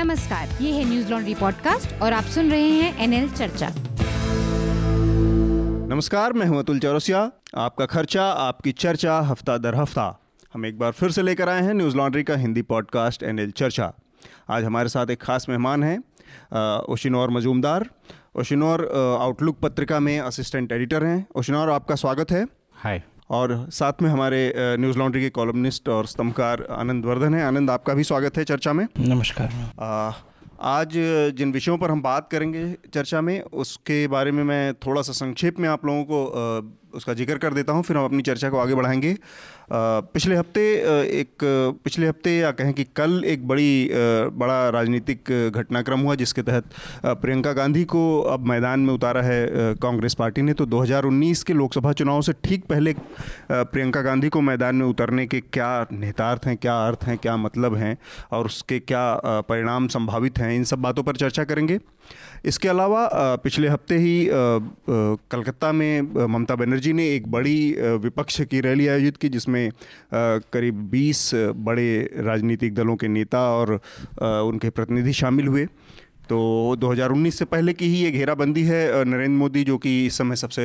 नमस्कार ये है न्यूज़ लॉन्ड्री पॉडकास्ट और आप सुन रहे हैं एनएल चर्चा। नमस्कार मैं हूँ अतुल चौरसिया। आपका खर्चा आपकी चर्चा हफ़्ता दर हफ़्ता। हम एक बार फिर से लेकर आए हैं न्यूज़ लॉन्ड्री का हिंदी पॉडकास्ट एनएल चर्चा। आज हमारे साथ एक खास मेहमान हैं ओशिनौर मजूमदार। ओशिनौर आउटलुक पत्रिका में असिस्टेंट एडिटर हैं। ओशिनौर आपका स्वागत है। हाय। और साथ में हमारे न्यूज़ लॉन्ड्री के कॉलमनिस्ट और स्तंभकार आनंद वर्धन है। आनंद आपका भी स्वागत है चर्चा में। नमस्कार आज जिन विषयों पर हम बात करेंगे चर्चा में उसके बारे में मैं थोड़ा सा संक्षेप में आप लोगों को उसका ज़िक्र कर देता हूँ, फिर हम अपनी चर्चा को आगे बढ़ाएँगे। पिछले हफ़्ते एक, पिछले हफ़्ते या कहें कि कल एक बड़ी बड़ा राजनीतिक घटनाक्रम हुआ जिसके तहत प्रियंका गांधी को अब मैदान में उतारा है कांग्रेस पार्टी ने। तो 2019 के लोकसभा चुनाव से ठीक पहले प्रियंका गांधी को मैदान में उतरने के क्या निहितार्थ हैं, क्या अर्थ हैं, क्या मतलब हैं और उसके क्या परिणाम संभावित हैं, इन सब बातों पर चर्चा करेंगे। इसके अलावा पिछले हफ़्ते ही कलकत्ता में ममता बनर्जी ने एक बड़ी विपक्ष की रैली आयोजित की, जिसमें करीब 20 बड़े राजनीतिक दलों के नेता और उनके प्रतिनिधि शामिल हुए। तो 2019 से पहले की ही ये घेराबंदी है नरेंद्र मोदी, जो कि इस समय सबसे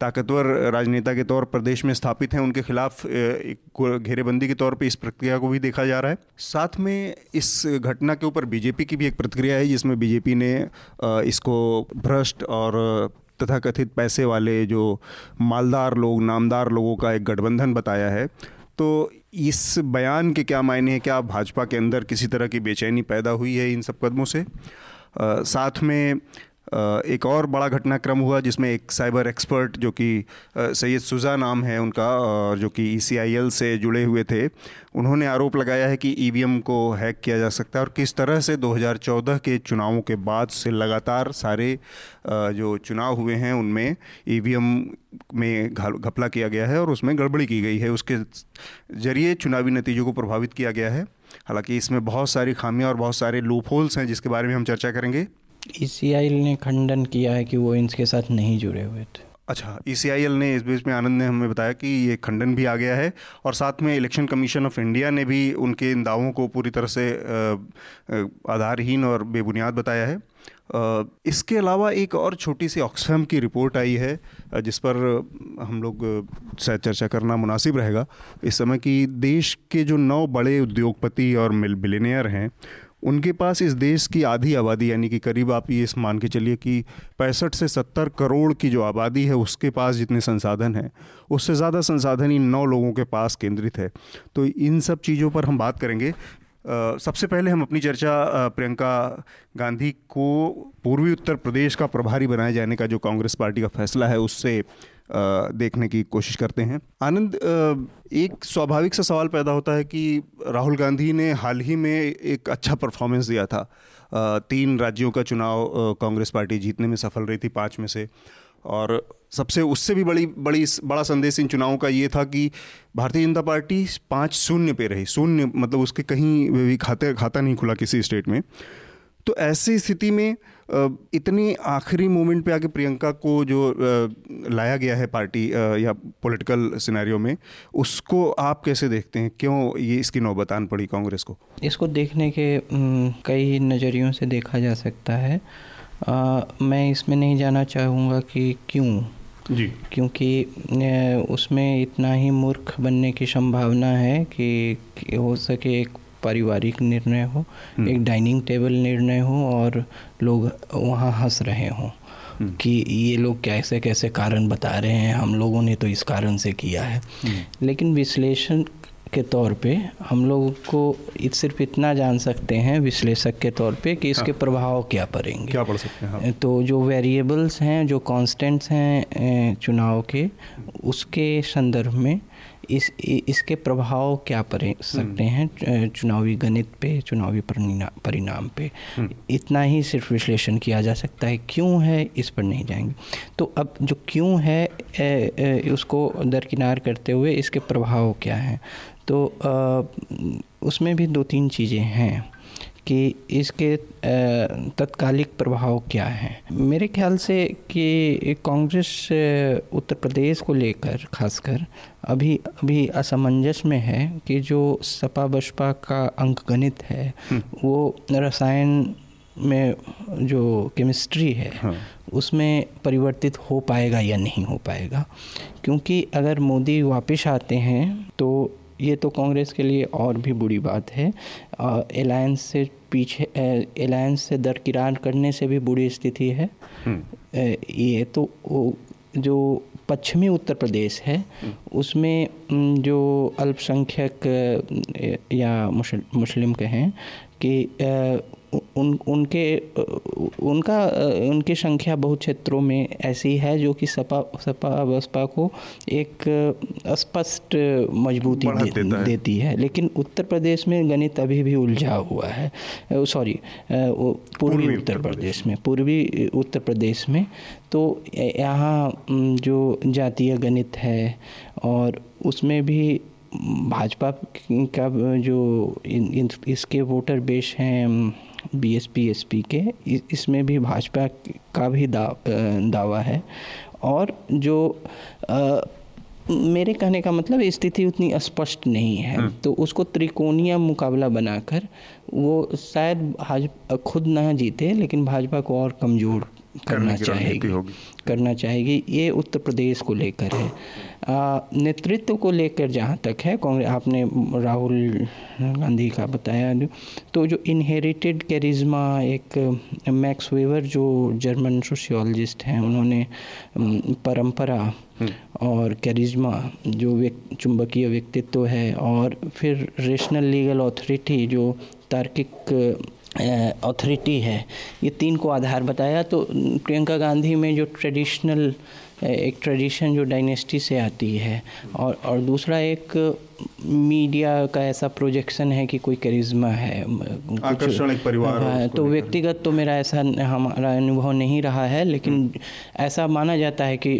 ताकतवर राजनेता के तौर पर देश में स्थापित हैं। उनके खिलाफ घेरेबंदी के तौर पे इस प्रक्रिया को भी देखा जा रहा है। साथ में इस घटना के ऊपर बीजेपी की भी एक प्रतिक्रिया है, जिसमें बीजेपी ने इसको भ्रष्ट और तथा कथित पैसे वाले जो मालदार लोग, नामदार लोगों का एक गठबंधन बताया है। तो इस बयान के क्या मायने हैं? क्या भाजपा के अंदर किसी तरह की बेचैनी पैदा हुई है इन सब कदमों से? साथ में एक और बड़ा घटनाक्रम हुआ जिसमें एक साइबर एक्सपर्ट जो कि सैयद सुजा नाम है उनका और जो कि ई e से जुड़े हुए थे, उन्होंने आरोप लगाया है कि ई e को हैक किया जा सकता है और किस तरह से 2014 के चुनावों के बाद से लगातार सारे जो चुनाव हुए हैं, उनमें ई e में घपला किया गया है और उसमें गड़बड़ी की गई है। उसके ज़रिए चुनावी नतीजों को प्रभावित किया गया है। हालाँकि इसमें बहुत सारी खामियाँ और बहुत सारे लूप होल्स हैं जिसके बारे में हम चर्चा करेंगे। ईसीआईएल ने खंडन किया है कि वो इनके साथ नहीं जुड़े हुए थे। अच्छा ईसीआईएल ने इस बीच में आनंद ने हमें बताया कि ये खंडन भी आ गया है और साथ में इलेक्शन कमीशन ऑफ़ इंडिया ने भी उनके इन दावों को पूरी तरह से आधारहीन और बेबुनियाद बताया है। इसके अलावा एक और छोटी सी ऑक्सफैम की रिपोर्ट आई है जिस पर हम लोग शायद चर्चा करना मुनासिब रहेगा। इस समय कि देश के जो नौ बड़े उद्योगपति और मिल बिलेनियर हैं, उनके पास इस देश की आधी आबादी, यानी कि करीब आप ये मान के चलिए कि पैंसठ से सत्तर करोड़ की जो आबादी है, उसके पास जितने संसाधन हैं, उससे ज़्यादा संसाधन इन नौ लोगों के पास केंद्रित है। तो इन सब चीज़ों पर हम बात करेंगे। सबसे पहले हम अपनी चर्चा प्रियंका गांधी को पूर्वी उत्तर प्रदेश का प्रभारी बनाए जाने का जो कांग्रेस पार्टी का फैसला है, उससे देखने की कोशिश करते हैं। आनंद एक स्वाभाविक सा सवाल पैदा होता है कि राहुल गांधी ने हाल ही में एक अच्छा परफॉर्मेंस दिया था। तीन राज्यों का चुनाव कांग्रेस पार्टी जीतने में सफल रही थी पाँच में से। और सबसे उससे भी बड़ी बड़ी बड़ा संदेश इन चुनावों का ये था कि भारतीय जनता पार्टी पाँच शून्य पे रही। शून्य मतलब उसके कहीं भी खाते खाता नहीं खुला किसी स्टेट में। तो ऐसी स्थिति में इतनी आखिरी मोमेंट पे आके प्रियंका को जो लाया गया है पार्टी या पॉलिटिकल सिनेरियो में उसको आप कैसे देखते हैं? क्यों ये इसकी नौबत आन पड़ी कांग्रेस को? इसको देखने के कई नज़रियों से देखा जा सकता है। आ, मैं इसमें नहीं जाना चाहूँगा कि क्यों। जी क्योंकि उसमें इतना ही मूर्ख बनने की संभावना है कि, कि हो सके एक पारिवारिक निर्णय हो हम्म। एक डाइनिंग टेबल निर्णय हो और लोग वहाँ हंस रहे हों हम्म। कि ये लोग कैसे कैसे कारण बता रहे हैं हम लोगों ने तो इस कारण से किया है हम्म। लेकिन विश्लेषण के तौर पे हम लोग को सिर्फ़ इतना जान सकते हैं विश्लेषक के तौर पे कि इसके हाँ। प्रभाव क्या पड़ेंगे क्या पड़ सकते हैं हाँ। तो जो वेरिएबल्स हैं जो कांस्टेंट्स हैं चुनाव के उसके संदर्भ में इस इसके प्रभाव क्या पड़ सकते हम्म। हैं चुनावी गणित पे चुनावी परिणाम पे हम्म। इतना ही सिर्फ़ विश्लेषण किया जा सकता है क्यों है इस पर नहीं जाएँगे तो अब जो क्यों है ए, ए, उसको दरकिनार करते हुए इसके प्रभाव क्या हैं तो उसमें भी दो तीन चीज़ें हैं कि इसके तत्कालिक प्रभाव क्या हैं मेरे ख्याल से कि कांग्रेस उत्तर प्रदेश को लेकर खासकर अभी अभी असमंजस में है कि जो सपा बसपा का अंक गणित है हम्म। वो रसायन में जो केमिस्ट्री है हाँ। उसमें परिवर्तित हो पाएगा या नहीं हो पाएगा क्योंकि अगर मोदी वापस आते हैं तो ये तो कांग्रेस के लिए और भी बुरी बात है अलायंस से पीछे अलायंस से दरकिरार करने से भी बुरी स्थिति है हम्म। ये तो जो पश्चिमी उत्तर प्रदेश है हम्म। उसमें जो अल्पसंख्यक या मुस्लिम कहें कि उन उनके उनका उनकी संख्या बहुत क्षेत्रों में ऐसी है जो कि सपा सपा बसपा को एक स्पष्ट मजबूती दे, है। देती है। लेकिन उत्तर प्रदेश में गणित अभी भी उलझा हुआ है। सॉरी पूर्वी उत्तर प्रदेश में। पूर्वी उत्तर प्रदेश में। तो यहाँ जो जातीय गणित है और उसमें भी भाजपा का जो इन, इसके वोटर बेस हैं बीएसपी एसपी के इसमें भी भाजपा का भी दा, दावा है और जो आ, मेरे कहने का मतलब स्थिति उतनी स्पष्ट नहीं है हम्म। तो उसको त्रिकोणीय मुकाबला बनाकर वो शायद भाजपा खुद ना जीते लेकिन भाजपा को और कमज़ोर करना चाहेगी। करना चाहेगी। ये उत्तर प्रदेश को लेकर है। नेतृत्व को लेकर जहाँ तक है कांग्रेस आपने राहुल गांधी का बताया तो जो इनहेरिटेड कैरिज्मा एक मैक्स वेवर जो जर्मन सोशियोलॉजिस्ट हैं उन्होंने परंपरा हम्म। और कैरिज्मा जो व्यक, चुंबकीय व्यक्तित्व है और फिर रेशनल लीगल अथॉरिटी जो तार्किक अथॉरिटी है ये तीन को आधार बताया तो प्रियंका गांधी में जो ट्रेडिशनल एक ट्रेडिशन जो डायनेस्टी से आती है और और दूसरा एक मीडिया का ऐसा प्रोजेक्शन है कि कोई करिश्मा है आकर्षण एक परिवार हाँ, तो व्यक्तिगत तो मेरा ऐसा हमारा अनुभव नहीं रहा है लेकिन। ऐसा माना जाता है कि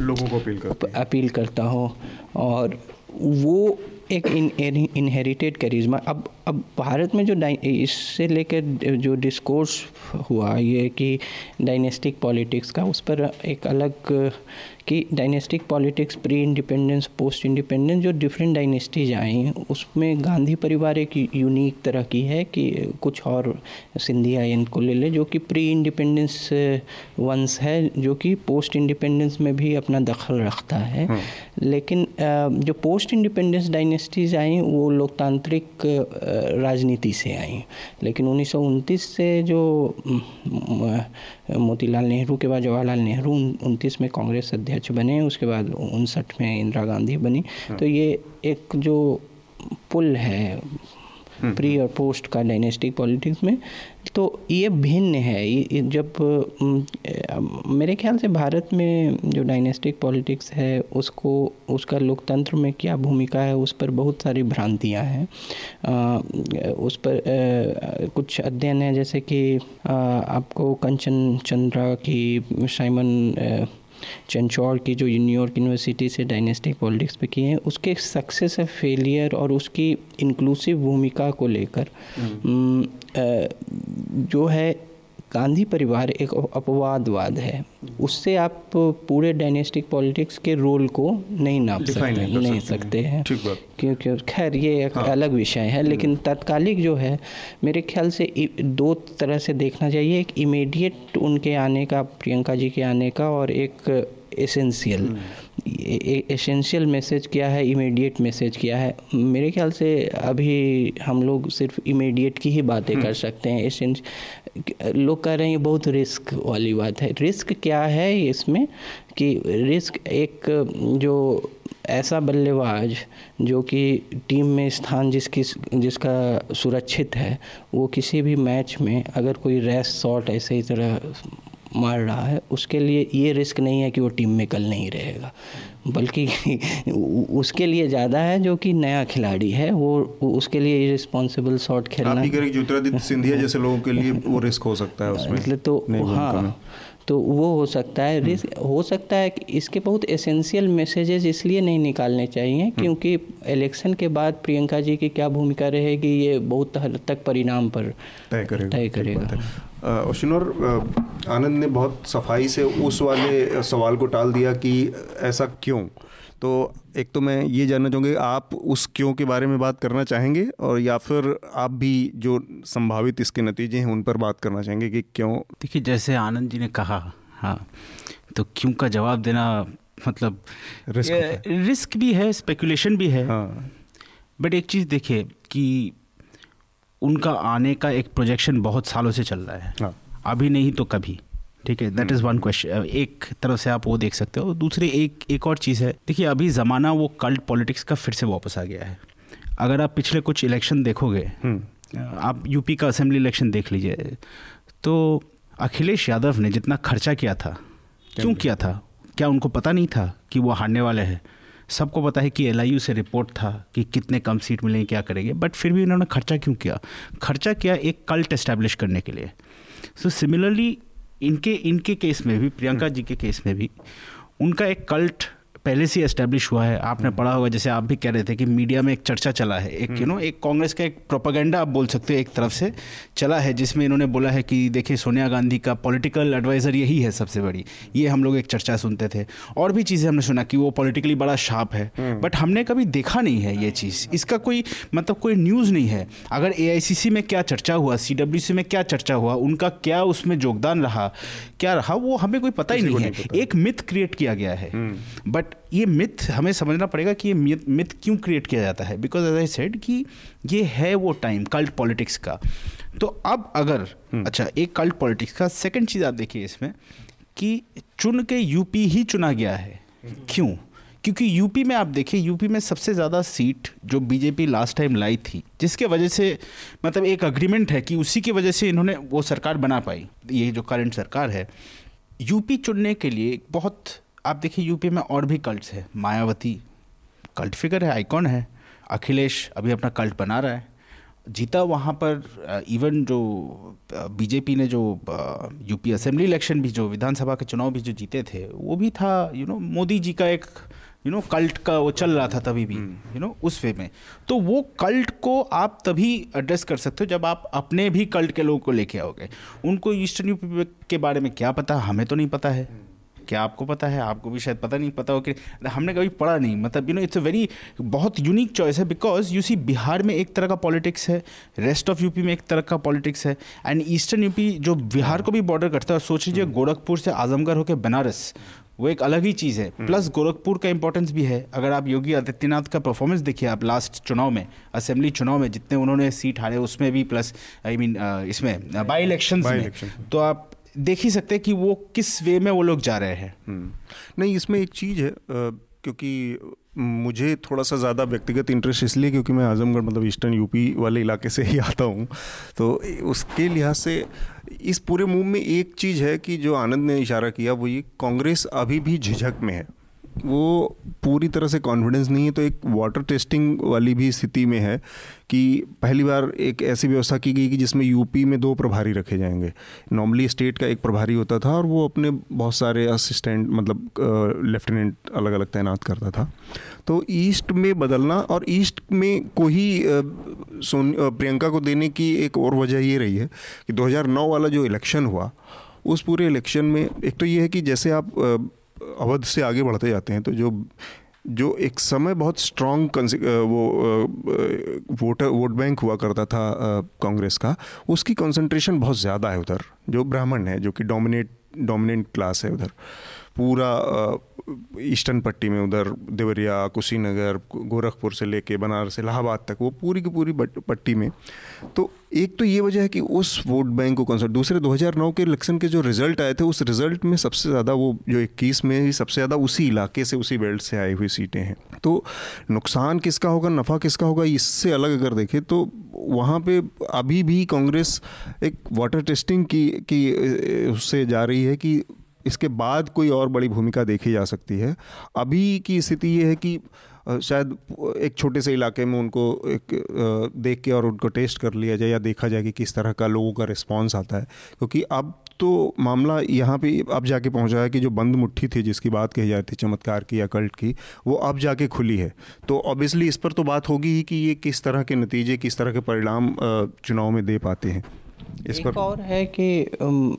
लोगों को अपील करता अपील करता हो और वो एक इन इनहेरिटेड करिश्मा अब अब भारत में जो इससे लेकर जो डिस्कोर्स हुआ ये कि डायनेस्टिक पॉलिटिक्स का, उस पर एक अलग कि dynastic politics pre independence post independence जो डिफरेंट डायनेस्टीज आई उसमें गांधी परिवार एक यूनिक तरह की है कि कुछ और सिंधिया इनको ले ले जो कि प्री इंडिपेंडेंस वंश है जो कि पोस्ट इंडिपेंडेंस में भी अपना दखल रखता है हाँ। लेकिन जो पोस्ट इंडिपेंडेंस डायनेस्टीज आई वो लोकतांत्रिक राजनीति से आई लेकिन उन्नीस सौ उनतीस से जो मोतीलाल नेहरू के बाद जवाहरलाल नेहरू उनतीस में कांग्रेस अध्यक्ष बने उसके बाद उनसठ में इंदिरा गांधी बनी हाँ। तो ये एक जो पुल है प्री और पोस्ट का डायनेस्टिक पॉलिटिक्स में। तो ये भिन्न है। ये जब मेरे ख्याल से भारत में जो डायनेस्टिक पॉलिटिक्स है उसको उसका लोकतंत्र में क्या भूमिका है उस पर बहुत सारी भ्रांतियाँ हैं। उस पर आ, कुछ अध्ययन है जैसे कि आ, आपको कंचन चंद्रा की साइमन चंचौड़ की जो न्यूयॉर्क यूनिवर्सिटी से डायनेस्टिक पॉलिटिक्स पे किए हैं उसके सक्सेस है फेलियर और उसकी इंक्लूसिव भूमिका को लेकर हम्म। जो है गांधी परिवार एक अपवादवाद है। उससे आप पूरे डायनेस्टिक पॉलिटिक्स के रोल को नहीं नाप सकते नहीं, नहीं सकते। हैं। क्योंकि खैर ये एक हाँ। अलग विषय है लेकिन तात्कालिक जो है मेरे ख्याल से दो तरह से देखना चाहिए एक इमीडिएट उनके आने का प्रियंका जी के आने का और एक एसेंशियल एसेंशियल मैसेज क्या है इमीडिएट मैसेज क्या है? मेरे ख्याल से अभी हम लोग सिर्फ़ इमीडिएट की ही बातें कर हम्म। सकते हैं। लोग कह रहे हैं ये बहुत रिस्क वाली बात है। रिस्क क्या है इसमें कि रिस्क एक जो ऐसा बल्लेबाज जो कि टीम में स्थान जिसकी, जिसका सुरक्षित है, वो किसी भी मैच में अगर कोई रेस, शॉट ऐसे ही तरह मार रहा है, उसके लिए ये रिस्क नहीं है कि वो टीम में कल नहीं रहेगा। बल्कि उसके लिए ज़्यादा है जो कि नया खिलाड़ी है वो उसके लिए रिस्पॉन्सिबल शॉट खेलना। ज्योतिरादित्य सिंधिया जैसे लोगों के लिए वो रिस्क हो सकता है उसमें मतलब तो हाँ तो वो हो सकता है रिस्क हो सकता है कि इसके बहुत एसेंशियल मैसेजेस इसलिए नहीं निकालने चाहिए क्योंकि इलेक्शन के बाद प्रियंका जी की क्या भूमिका रहेगी ये बहुत हद तक परिणाम पर तय करेगा। तय करेगा। और आनंद ने बहुत सफ़ाई से उस वाले सवाल को टाल दिया कि ऐसा क्यों? तो एक तो मैं ये जानना चाहूँगी आप उस क्यों के बारे में बात करना चाहेंगे और या फिर आप भी जो संभावित इसके नतीजे हैं उन पर बात करना चाहेंगे कि क्यों? देखिए जैसे आनंद जी ने कहा हाँ तो क्यों का जवाब देना मतलब रिस्क, रिस्क भी है स्पेकुलेशन भी है। हाँ। बट एक चीज़ देखिए कि उनका आने का एक प्रोजेक्शन बहुत सालों से चल रहा है। हाँ। अभी नहीं तो कभी ठीक है? दैट इज़ वन क्वेश्चन एक तरफ़ से आप वो देख सकते हो दूसरी एक एक और चीज़ है। देखिए अभी ज़माना वो कल्ट पॉलिटिक्स का फिर से वापस आ गया है। अगर आप पिछले कुछ इलेक्शन देखोगे हम्म। आप यूपी का असेंबली इलेक्शन देख लीजिए। तो अखिलेश यादव ने जितना खर्चा किया था क्यों किया था? क्या उनको पता नहीं था कि वो हारने वाले हैं? सबको पता है कि एलआईयू से रिपोर्ट था कि कितने कम सीट मिलेंगे क्या करेंगे। बट फिर भी उन्होंने खर्चा क्यों किया? खर्चा किया एक कल्ट इस्टेब्लिश करने के लिए। सो so, सिमिलरली इनके इनके केस में भी प्रियंका जी के केस में भी उनका एक कल्ट पहले से एस्टेब्लिश हुआ है। आपने पढ़ा होगा जैसे आप भी कह रहे थे कि मीडिया में एक चर्चा चला है। एक यू नो एक कांग्रेस का एक प्रोपागेंडा आप बोल सकते हो एक तरफ़ से चला है जिसमें इन्होंने बोला है कि देखिए सोनिया गांधी का पॉलिटिकल एडवाइज़र यही है सबसे बड़ी। ये हम लोग एक चर्चा सुनते थे। और भी चीज़ें हमने सुना कि वो पॉलिटिकली बड़ा शार्प है। बट हमने कभी देखा नहीं है ये चीज़। इसका कोई मतलब कोई न्यूज़ नहीं है। अगर ए में क्या चर्चा हुआ सी में क्या चर्चा हुआ उनका क्या उसमें योगदान रहा क्या रहा वो हमें कोई पता ही नहीं है। एक मिथ क्रिएट किया गया है। बट ये मिथ हमें समझना पड़ेगा कि ये मिथ क्यों क्रिएट किया जाता है? बिकॉज़ एज आई सेड कि ये है वो टाइम कल्ट पॉलिटिक्स का। तो अब अगर हम्म। अच्छा एक कल्ट पॉलिटिक्स का सेकंड चीज़ आप देखिए इसमें कि चुन के यूपी ही चुना गया है। क्यों? क्योंकि यूपी में आप देखिए यूपी में सबसे ज़्यादा सीट जो बीजेपी लास्ट टाइम लाई थी जिसके वजह से मतलब एक अग्रीमेंट है कि उसी की वजह से इन्होंने वो सरकार बना पाई। ये जो करंट सरकार है यूपी चुनने के लिए एक बहुत आप देखिए यूपी में और भी कल्ट्स है। मायावती कल्ट फिगर है आइकॉन है। अखिलेश अभी अपना कल्ट बना रहा है। जीता वहाँ पर इवन जो बीजेपी ने जो यूपी असेंबली इलेक्शन भी जो विधानसभा के चुनाव भी जो जीते थे वो भी था यू नो मोदी जी का एक यू नो कल्ट का वो चल रहा था तभी भी यू हम्म। नो उस वे में। तो वो कल्ट को आप तभी एड्रेस कर सकते हो जब आप अपने भी कल्ट के लोगों को लेके आओगे। उनको ईस्टर्न यूपी के बारे में क्या पता? हमें तो नहीं पता है। क्या आपको पता है? आपको भी शायद पता नहीं पता हो कि हमने कभी पढ़ा नहीं। मतलब you know it's a very बहुत यूनिक चॉइस है बिकॉज़ यू सी बिहार में एक तरह का पॉलिटिक्स है रेस्ट ऑफ़ यूपी में एक तरह का पॉलिटिक्स है एंड ईस्टर्न यूपी जो बिहार को भी बॉर्डर करता है सोच लीजिए गोरखपुर से आजमगढ़ होकर बनारस वो एक अलग ही चीज़ है। प्लस गोरखपुर का इंपॉर्टेंस भी है। अगर आप योगी आदित्यनाथ का परफॉर्मेंस देखिए आप लास्ट चुनाव में असेंबली चुनाव में जितने उन्होंने सीट हारे उसमें भी प्लस आई मीन इसमें बाई इलेक्शन में। तो आप देख ही सकते हैं कि वो किस वे में वो लोग जा रहे हैं। हम्म। नहीं, इसमें एक चीज़ है क्योंकि मुझे थोड़ा सा ज़्यादा व्यक्तिगत इंटरेस्ट इसलिए क्योंकि मैं आजमगढ़ मतलब ईस्टर्न यूपी वाले इलाके से ही आता हूँ। तो उसके लिहाज से इस पूरे मूव में एक चीज़ है कि जो आनंद ने इशारा किया, वो ये कांग्रेस अभी भी झिझक में है। वो पूरी तरह से कॉन्फिडेंस नहीं है तो एक वाटर टेस्टिंग वाली भी स्थिति में है कि पहली बार एक ऐसी व्यवस्था की गई कि जिसमें यूपी में दो प्रभारी रखे जाएँगे। नॉर्मली स्टेट का एक प्रभारी होता था और वो अपने बहुत सारे असिस्टेंट मतलब लेफ्टिनेंट अलग अलग तैनात करता था। तो ईस्ट में बदलना और ईस्ट में को ही सोन प्रियंका को देने की एक और वजह ये रही है कि 2009 वाला जो इलेक्शन हुआ, उस पूरे इलेक्शन में एक तो ये है कि जैसे आप अवध से आगे बढ़ते जाते हैं तो जो जो एक समय बहुत स्ट्रॉन्ग वो वोटर वोट बैंक हुआ करता था कांग्रेस का, उसकी कंसंट्रेशन बहुत ज़्यादा है उधर, जो ब्राह्मण है, जो कि डोमिनेट डोमिनेंट क्लास है उधर। पूरा ईस्टर्न पट्टी में उधर देवरिया, कुशीनगर, गोरखपुर से लेके बनारस, इलाहाबाद तक, वो पूरी की पूरी पट्टी में। तो एक तो ये वजह है कि उस वोट बैंक को कंसर्ट दूसरे 2009 के इलेक्शन के जो रिज़ल्ट आए थे, उस रिज़ल्ट में सबसे ज़्यादा वो जो 21 में ही सबसे ज़्यादा उसी इलाके से, उसी बेल्ट से आई हुई सीटें हैं। तो नुकसान किसका होगा, नफ़ा किसका होगा, इससे अलग अगर देखें तो वहाँ पे अभी भी कांग्रेस एक वाटर टेस्टिंग की की उससे जा रही है कि इसके बाद कोई और बड़ी भूमिका देखी जा सकती है। अभी की स्थिति ये है कि शायद एक छोटे से इलाके में उनको एक देख के और उनको टेस्ट कर लिया जाए या देखा जाए कि किस तरह का लोगों का रिस्पॉन्स आता है। क्योंकि अब तो मामला यहाँ पे अब जाके पहुँचा है कि जो बंद मुट्ठी थी जिसकी बात कही जाती थी चमत्कार की या कल्ट की, वो अब जाके खुली है। तो ऑब्वियसली इस पर तो बात होगी ही कि ये किस तरह के नतीजे, किस तरह के परिणाम चुनाव में दे पाते हैं। इस एक पर और है कि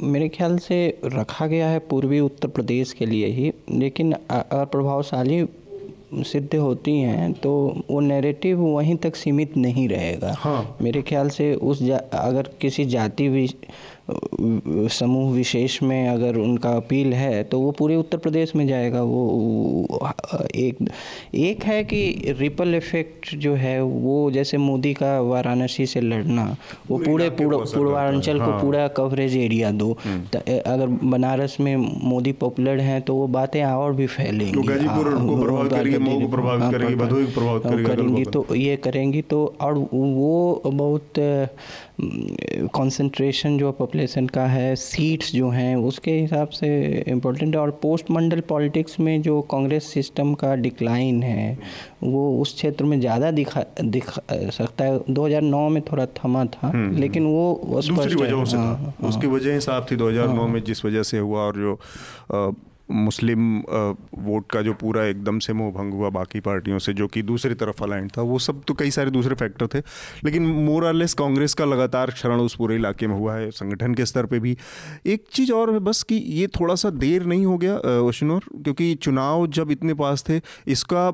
मेरे ख्याल से रखा गया है पूर्वी उत्तर प्रदेश के लिए ही लेकिन अगर प्रभावशाली सिद्ध होती हैं तो वो नैरेटिव वहीं तक सीमित नहीं रहेगा हाँ। मेरे ख्याल से उस अगर किसी जाति समूह विशेष में अगर उनका अपील है तो वो पूरे उत्तर प्रदेश में जाएगा वो एक एक है कि रिपल इफ़ेक्ट जो है वो जैसे मोदी का वाराणसी से लड़ना वो पूरे पूर्वांचल हाँ। को हाँ। पूरा कवरेज एरिया दो हम्म। अगर बनारस में मोदी पॉपुलर हैं तो वो बातें और भी फैलेंगी करेंगी तो ये करेंगी तो और वो बहुत कंसंट्रेशन जो पॉपुलेशन का है सीट्स जो हैं उसके हिसाब से इम्पोर्टेंट है। और पोस्ट मंडल पॉलिटिक्स में जो कांग्रेस सिस्टम का डिक्लाइन है वो उस क्षेत्र में ज़्यादा दिखा दिख सकता है। 2009 में थोड़ा थमा था हम्म, हम्म। लेकिन वो दूसरी वजहों से हाँ, हाँ, उसकी वजह हिसाब थी 2009 हाँ, में जिस वजह से हुआ और जो मुस्लिम वोट का जो पूरा एकदम से मोह भंग हुआ बाकी पार्टियों से, जो कि दूसरी तरफ़ अलाइन था, वो सब तो कई सारे दूसरे फैक्टर थे। लेकिन मोर आरलेस कांग्रेस का लगातार क्षरण उस पूरे इलाके में हुआ है, संगठन के स्तर पे भी। एक चीज़ और है बस कि ये थोड़ा सा देर नहीं हो गया वशिनोर क्योंकि चुनाव जब इतने पास थे, इसका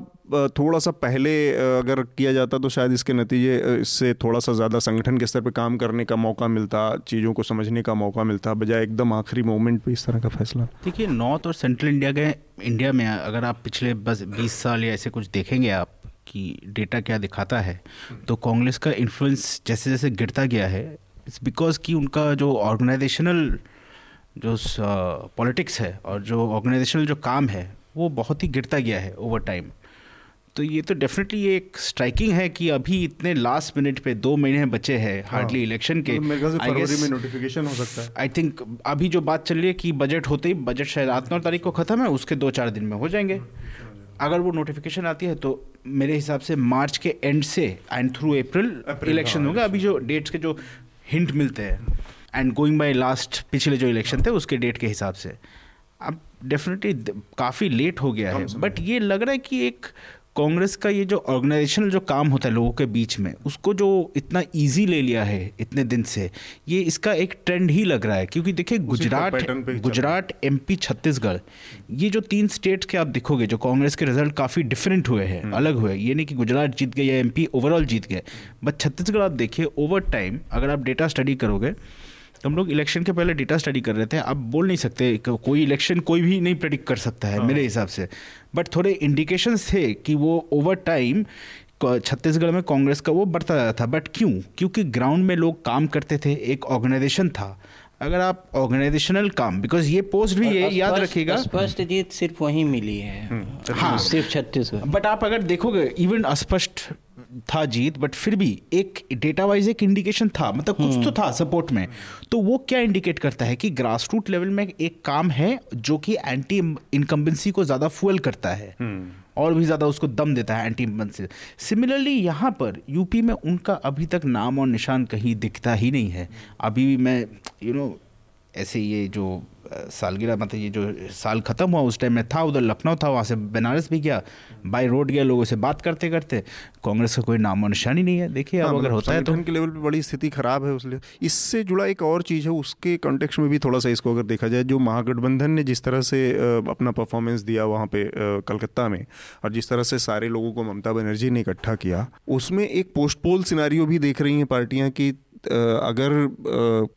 थोड़ा सा पहले अगर किया जाता तो शायद इसके नतीजे इससे थोड़ा सा ज़्यादा संगठन के स्तर पर काम करने का मौका मिलता, चीज़ों को समझने का मौका मिलता, बजाय एकदम आखिरी मोमेंट पे इस तरह का फैसला। देखिए, नॉर्थ और सेंट्रल इंडिया के, इंडिया में अगर आप पिछले बस बीस साल या ऐसे कुछ देखेंगे आप कि डेटा क्या दिखाता है तो कांग्रेस का इन्फ्लुएंस जैसे जैसे गिरता गया है, इट्स बिकॉज़ कि उनका जो ऑर्गेनाइजेशनल, जो पॉलिटिक्स है और जो ऑर्गेनाइजेशनल जो काम है, वो बहुत ही गिरता गया है ओवर टाइम। तो ये तो डेफिनेटली एक स्ट्राइकिंग है कि अभी इतने लास्ट मिनट पे दो महीने बचे हैं हार्डली हाँ। इलेक्शन के। फरवरी में नोटिफिकेशन हो सकता है। आई थिंक अभी जो बात चल रही है कि बजट होते ही बजट शायद आठ नौ तारीख को ख़त्म है उसके दो चार दिन में हो जाएँगे। अगर वो नोटिफिकेशन आती है तो मेरे हिसाब से मार्च के एंड से एंड थ्रू अप्रैल इलेक्शन होगा। अभी जो डेट्स के जो हिंट मिलते हैं एंड गोइंग बाय लास्ट पिछले जो इलेक्शन थे उसके डेट के हिसाब से। अब डेफिनेटली काफ़ी लेट हो गया है। बट ये लग रहा है कि एक कांग्रेस का ये जो ऑर्गेनाइजेशनल जो काम होता है लोगों के बीच में उसको जो इतना इजी ले लिया है इतने दिन से ये इसका एक ट्रेंड ही लग रहा है। क्योंकि देखिए गुजरात गुजरात एमपी छत्तीसगढ़ ये जो तीन स्टेट्स के आप देखोगे जो कांग्रेस के रिज़ल्ट काफ़ी डिफरेंट हुए हैं हम्म। अलग हुए। ये नहीं कि गुजरात जीत गए या एमपी ओवरऑल जीत गए बट छत्तीसगढ़ आप देखिए ओवर टाइम अगर आप डेटा स्टडी करोगे तो हम लोग इलेक्शन के पहले डेटा स्टडी कर रहे थे अब बोल नहीं सकते कोई इलेक्शन कोई भी नहीं प्रेडिक्ट कर सकता है हाँ। मेरे हिसाब से। बट थोड़े इंडिकेशंस थे कि वो ओवर टाइम छत्तीसगढ़ में कांग्रेस का वो बढ़ता जाता था। बट क्यों? क्योंकि ग्राउंड में लोग काम करते थे एक ऑर्गेनाइजेशन था। अगर आप ऑर्गेनाइजेशनल काम बिकॉज़ ये पोस्ट भी ये याद रखिएगा। स्पष्ट जीत सिर्फ़ वहीं मिली है। हाँ। सिर्फ़ छत्तीसगढ़। बट आप अगर देखोगे इवन अस्पष्ट था जीत बट फिर भी एक डेटा वाइज एक इंडिकेशन था मतलब कुछ तो हम्म। था सपोर्ट में तो वो क्या इंडिकेट करता है कि ग्रास रूट लेवल में एक काम है जो कि एंटी इनकम्बेंसी को ज़्यादा फुअल करता है हम्म। और भी ज़्यादा उसको दम देता है एंटी इनकम्बेंसी सिमिलरली यहाँ पर यूपी में उनका अभी तक नाम और निशान कहीं दिखता ही नहीं है अभी भी मैं यू you नो know, ऐसे ये जो सालगिरह मतलब ये जो साल ख़त्म हुआ उस टाइम में था उधर लखनऊ था वहाँ से बनारस भी गया बाई रोड गया लोगों से बात करते करते कांग्रेस का कोई नामो निशानी नहीं है। देखिए अब हाँ, अगर होता है तो उनके लेवल पे बड़ी स्थिति खराब है उसलिए। इससे जुड़ा एक और चीज़ है उसके कॉन्टेक्स्ट में भी थोड़ा सा इसको अगर देखा जाए जो महागठबंधन ने जिस तरह से अपना परफॉर्मेंस दिया वहाँ पे कलकत्ता में और जिस तरह से सारे लोगों को ममता बनर्जी ने इकट्ठा किया उसमें एक पोस्ट पोल सिनारियो भी देख रही हैं पार्टियाँ कि अगर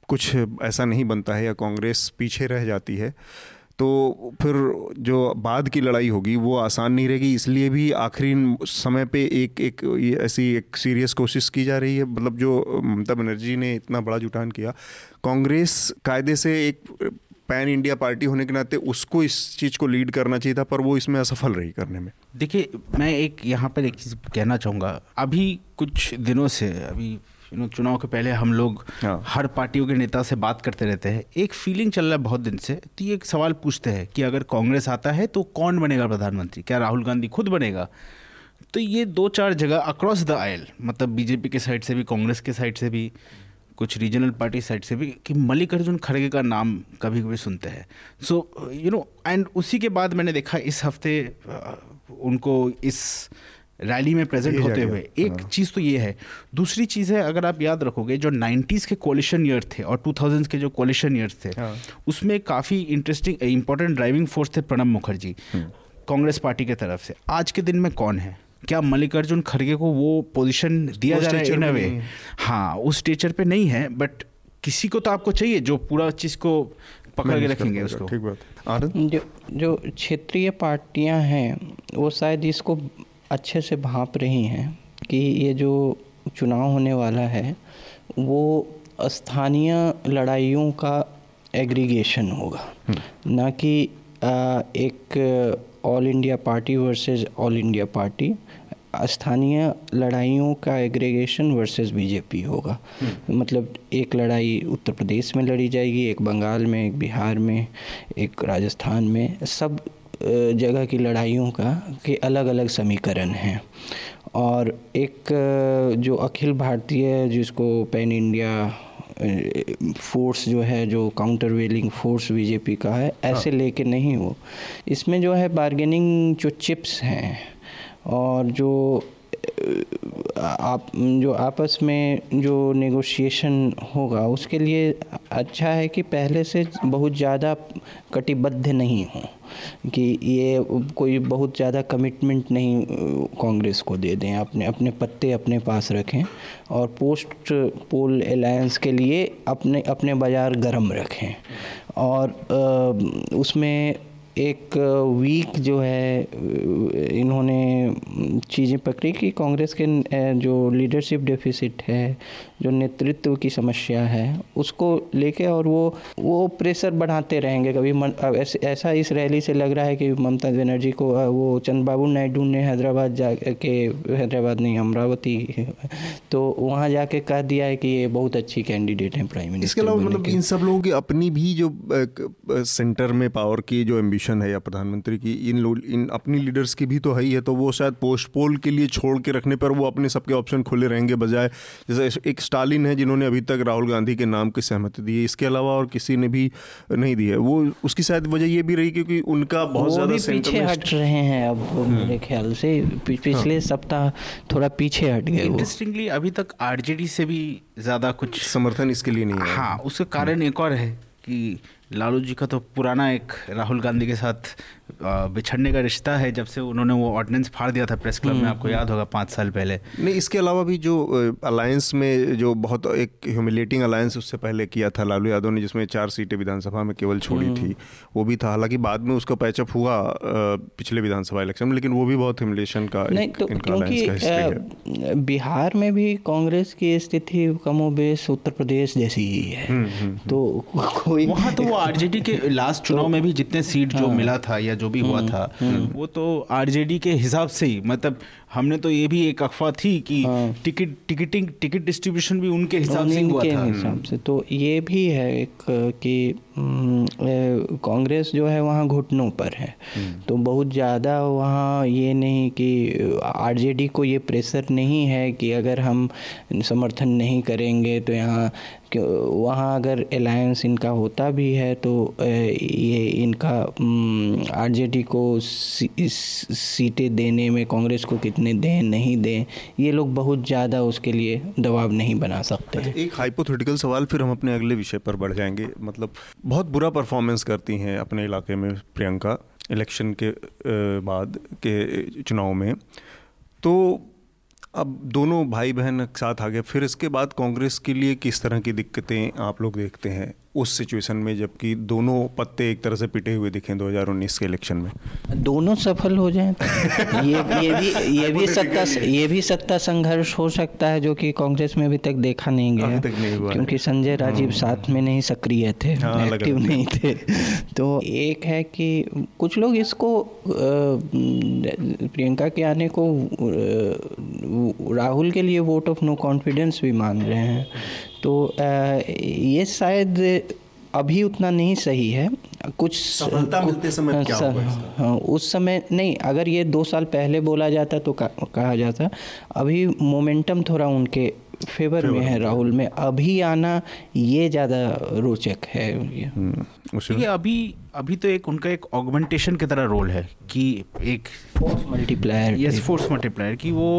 कुछ ऐसा नहीं बनता है या कांग्रेस पीछे रह जाती है तो फिर जो बाद की लड़ाई होगी वो आसान नहीं रहेगी। इसलिए भी आखिरी समय पे एक एक ऐसी एक सीरियस कोशिश की जा रही है। मतलब जो ममता बनर्जी ने इतना बड़ा जुटान किया, कांग्रेस कायदे से एक पैन इंडिया पार्टी होने के नाते उसको इस चीज़ को लीड करना चाहिए था, पर वो इसमें असफल रही करने में। देखिए, मैं एक यहाँ पर एक चीज़ कहना चाहूँगा। अभी कुछ दिनों से, अभी यू नो चुनाव के पहले हम लोग हाँ। हर पार्टियों के नेता से बात करते रहते हैं। एक फीलिंग चल रहा है बहुत दिन से तो ये एक सवाल पूछते हैं कि अगर कांग्रेस आता है तो कौन बनेगा प्रधानमंत्री? क्या राहुल गांधी खुद बनेगा? तो ये दो चार जगह अक्रॉस द आयल मतलब बीजेपी के साइड से भी कांग्रेस के साइड से भी कुछ रीजनल पार्टी साइड से भी कि मल्लिकार्जुन खड़गे का नाम कभी कभी सुनते हैं। सो यू नो एंड उसी के बाद मैंने देखा इस हफ़्ते उनको इस रैली में प्रेजेंट होते हुए। एक हाँ। चीज़ तो ये है। दूसरी चीज़ है अगर आप याद रखोगे जो नाइन्टीज़ के कोलिशन ईयर थे और टू के जो कोलिशन ईयर थे हाँ। उसमें काफ़ी इंटरेस्टिंग इंपॉर्टेंट ड्राइविंग फोर्स थे प्रणब मुखर्जी हम्म। कांग्रेस पार्टी के तरफ़ से। आज के दिन में कौन है? क्या मल्लिकार्जुन खड़गे को वो पोजीशन दिया जा रहा है इन अ वे हाँ। उस स्टेचर पे नहीं है बट किसी को तो आपको चाहिए जो पूरा चीज़ को पकड़ के रखेंगे उसको। ठीक बात। जो जो क्षेत्रीय पार्टियाँ हैं वो शायद इसको अच्छे से भाप रही हैं कि ये जो चुनाव होने वाला है वो स्थानीय लड़ाइयों का एग्रीगेशन होगा हम्म। ना कि एक all India party versus all India party स्थानीय लड़ाइयों का एग्रीगेशन वर्सेस बीजेपी होगा हम्म। मतलब एक लड़ाई उत्तर प्रदेश में लड़ी जाएगी एक बंगाल में एक बिहार में एक राजस्थान में सब जगह की लड़ाइयों का के अलग अलग समीकरण हैं और एक जो अखिल भारतीय जिसको पैन इंडिया फोर्स जो है जो काउंटर वेलिंग फोर्स बीजेपी का है ऐसे हाँ। लेके नहीं हो इसमें जो है बार्गेनिंग जो चिप्स हैं और जो आप, जो आपस में जो नेगोशिएशन होगा, उसके लिए अच्छा है कि पहले से बहुत ज़्यादा कटिबद्ध नहीं हो, कि ये कोई बहुत ज़्यादा कमिटमेंट नहीं, कांग्रेस को दे दें। अपने अपने पत्ते अपने पास रखें और पोस्ट पोल अलायंस के लिए अपने अपने बाज़ार गर्म रखें। और उसमें एक वीक जो है इन्होंने चीज़ें पकड़ी कि कांग्रेस के जो लीडरशिप डेफिसिट है जो नेतृत्व की समस्या है उसको लेके और वो वो प्रेशर बढ़ाते रहेंगे। कभी मन, ऐसा इस रैली से लग रहा है कि ममता बनर्जी को वो चंद्रबाबू नायडू ने हैदराबाद जा के हैदराबाद नहीं अमरावती तो वहाँ जाके कह दिया है कि ये बहुत अच्छी कैंडिडेट हैं प्राइम मिनिस्टर इसके अलावा मतलब इन सब लोगों की अपनी भी जो सेंटर में पावर की जो एम्बिशन है या प्रधानमंत्री की इन लोग इन अपनी लीडर्स की भी तो है ही है तो वो शायद पोस्ट पोल के लिए छोड़ के रखने पर वो अपने सबके ऑप्शन खुले रहेंगे बजाय जैसे एक स्टालिन है जिन्होंने अभी तक राहुल गांधी के नाम की सहमति दी है। इसके अलावा और किसी ने भी नहीं दी है। वो उसकी शायद वजह ये भी रही क्योंकि उनका बहुत ज़्यादा पीछे हट रहे हैं अब हम्म। मेरे ख्याल से। पिछले हाँ। सप्ताह थोड़ा पीछे हट गए इंटरेस्टिंगली अभी तक आरजेडी से भी ज़्यादा कुछ समर्थन इसके लिए नहीं है। हाँ उसका कारण एक और है कि लालू जी का तो पुराना एक राहुल गांधी के साथ बिछड़ने का रिश्ता है जब से उन्होंने वो ऑर्डिनेंस फाड़ दिया था प्रेस क्लब में हम्म, आपको याद होगा पाँच साल पहले। नहीं इसके अलावा भी जो अलायंस में जो बहुत एक ह्यूमिलेटिंग अलायंस उससे पहले किया था लालू यादव ने जिसमें चार सीटें विधानसभा में केवल छोड़ी थी हम्म। वो भी था। हालाँकि बाद में उसका पैचअप हुआ पिछले विधानसभा इलेक्शन में लेकिन वो भी बहुत ह्यूमिलेशन का नहीं तो क्योंकि बिहार में भी कांग्रेस की स्थिति कमोबेश उत्तर प्रदेश जैसी ही है। हम्म, तो कोई वहाँ तो वो आरजेडी के लास्ट चुनाव में भी जितने सीट जो हाँ। मिला था या जो भी हुआ हम्म, था हम्म। वो तो आरजेडी के हिसाब से ही मतलब हमने तो ये भी एक अफवाह थी कि हाँ। टिकट टिकटिंग टिकट डिस्ट्रीब्यूशन भी उनके हिसाब से हुआ था हिसाब से तो ये भी है एक कि कांग्रेस जो है वहाँ घुटनों पर है हम्म। तो बहुत ज़्यादा वहाँ ये नहीं कि आरजेडी को ये प्रेशर नहीं है कि अगर हम समर्थन नहीं करेंगे तो यहाँ वहाँ अगर अलायंस इनका होता भी है तो ये इनका आरजेडी को सीटें देने में कांग्रेस को कितने दें नहीं दें ये लोग बहुत ज़्यादा उसके लिए दबाव नहीं बना सकते। अच्छा, एक हाइपोथेटिकल सवाल फिर हम अपने अगले विषय पर बढ़ जाएँगे। मतलब बहुत बुरा परफॉर्मेंस करती हैं अपने इलाके में प्रियंका इलेक्शन के बाद के चुनाव में। तो अब दोनों भाई बहन साथ आ गए फिर इसके बाद कांग्रेस के लिए किस तरह की दिक्कतें आप लोग देखते हैं? उस सिचुएशन में जबकि दोनों पत्ते एक तरह से पिटे हुए दिखे 2019 के इलेक्शन में। दोनों सफल हो जाएँ तो ये ये भी ये भी सत्ता ये भी सत्ता संघर्ष हो सकता है जो कि कांग्रेस में अभी तक देखा नहीं गया। तक नहीं हुआ। क्योंकि संजय राजीव हाँ। साथ में नहीं सक्रिय थे हाँ, एक्टिव नहीं थे। तो एक है कि कुछ लोग इसको प्रियंका के आने को राहुल के लिए वोट ऑफ़ नो कॉन्फिडेंस भी मान रहे हैं। तो ये शायद अभी उतना नहीं सही है। कुछ सफलता मिलते समय क्या स- होगा हाँ उस समय नहीं अगर ये दो साल पहले बोला जाता तो कहा जाता। अभी मोमेंटम थोड़ा उनके फेवर में है राहुल में। अभी आना ये ज़्यादा रोचक है ये। ये अभी अभी तो एक उनका एक ऑगमेंटेशन की तरह रोल है कि एक force multiplier yes force multiplier कि वो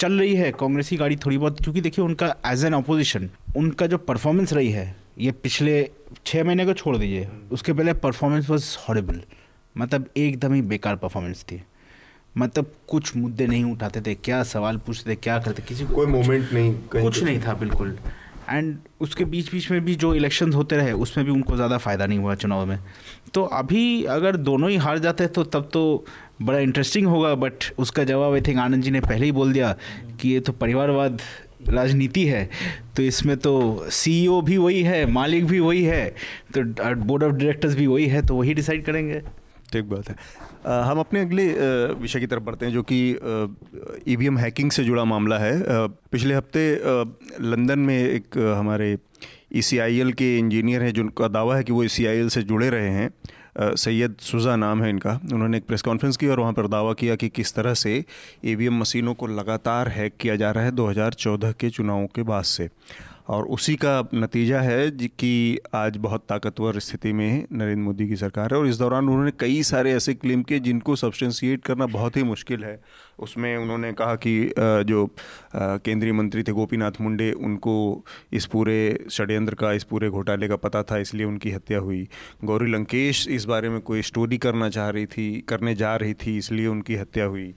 चल रही है कांग्रेस की गाड़ी थोड़ी बहुत क्योंकि देखिए उनका एज एन अपोजिशन उनका जो परफॉर्मेंस रही है ये पिछले छः महीने को छोड़ दीजिए उसके पहले परफॉर्मेंस वॉज़ हॉरेबल मतलब एकदम ही बेकार परफॉर्मेंस थी। मतलब कुछ मुद्दे नहीं उठाते थे क्या सवाल पूछते थे क्या करते किसी को कोई मोमेंट नहीं कुछ नहीं था बिल्कुल। एंड उसके बीच बीच में भी जो इलेक्शंस होते रहे उसमें भी उनको ज़्यादा फ़ायदा नहीं हुआ चुनाव में। तो अभी अगर दोनों ही हार जाते तो तब तो बड़ा इंटरेस्टिंग होगा बट उसका जवाब आई थिंक आनंद जी ने पहले ही बोल दिया कि ये तो परिवारवाद राजनीति है। तो इसमें तो सीईओ भी वही है, मालिक भी वही है तो बोर्ड ऑफ़ डायरेक्टर्स भी वही है तो वही डिसाइड करेंगे। ठीक बात है। हम अपने अगले विषय की तरफ़ बढ़ते हैं, जो कि ईवीएम हैकिंग से जुड़ा मामला है। पिछले हफ़्ते लंदन में एक हमारे ECIL के इंजीनियर हैं, जिनका दावा है कि वो ECIL से जुड़े रहे हैं। सैयद सुजा नाम है इनका। उन्होंने एक प्रेस कॉन्फ्रेंस की और वहाँ पर दावा किया कि किस तरह से ईवीएम मशीनों को लगातार हैक किया जा रहा है 2014 के चुनावों के बाद से। और उसी का नतीजा है कि आज बहुत ताकतवर स्थिति में नरेंद्र मोदी की सरकार है और इस दौरान उन्होंने कई सारे ऐसे क्लेम किए जिनको सब्सटेंशिएट करना बहुत ही मुश्किल है। उसमें उन्होंने कहा कि जो केंद्रीय मंत्री थे गोपीनाथ मुंडे, उनको इस पूरे षड्यंत्र का, इस पूरे घोटाले का पता था, इसलिए उनकी हत्या हुई। गौरी लंकेश इस बारे में कोई स्टोरी करना चाह रही थी, करने जा रही थी, इसलिए उनकी हत्या हुई।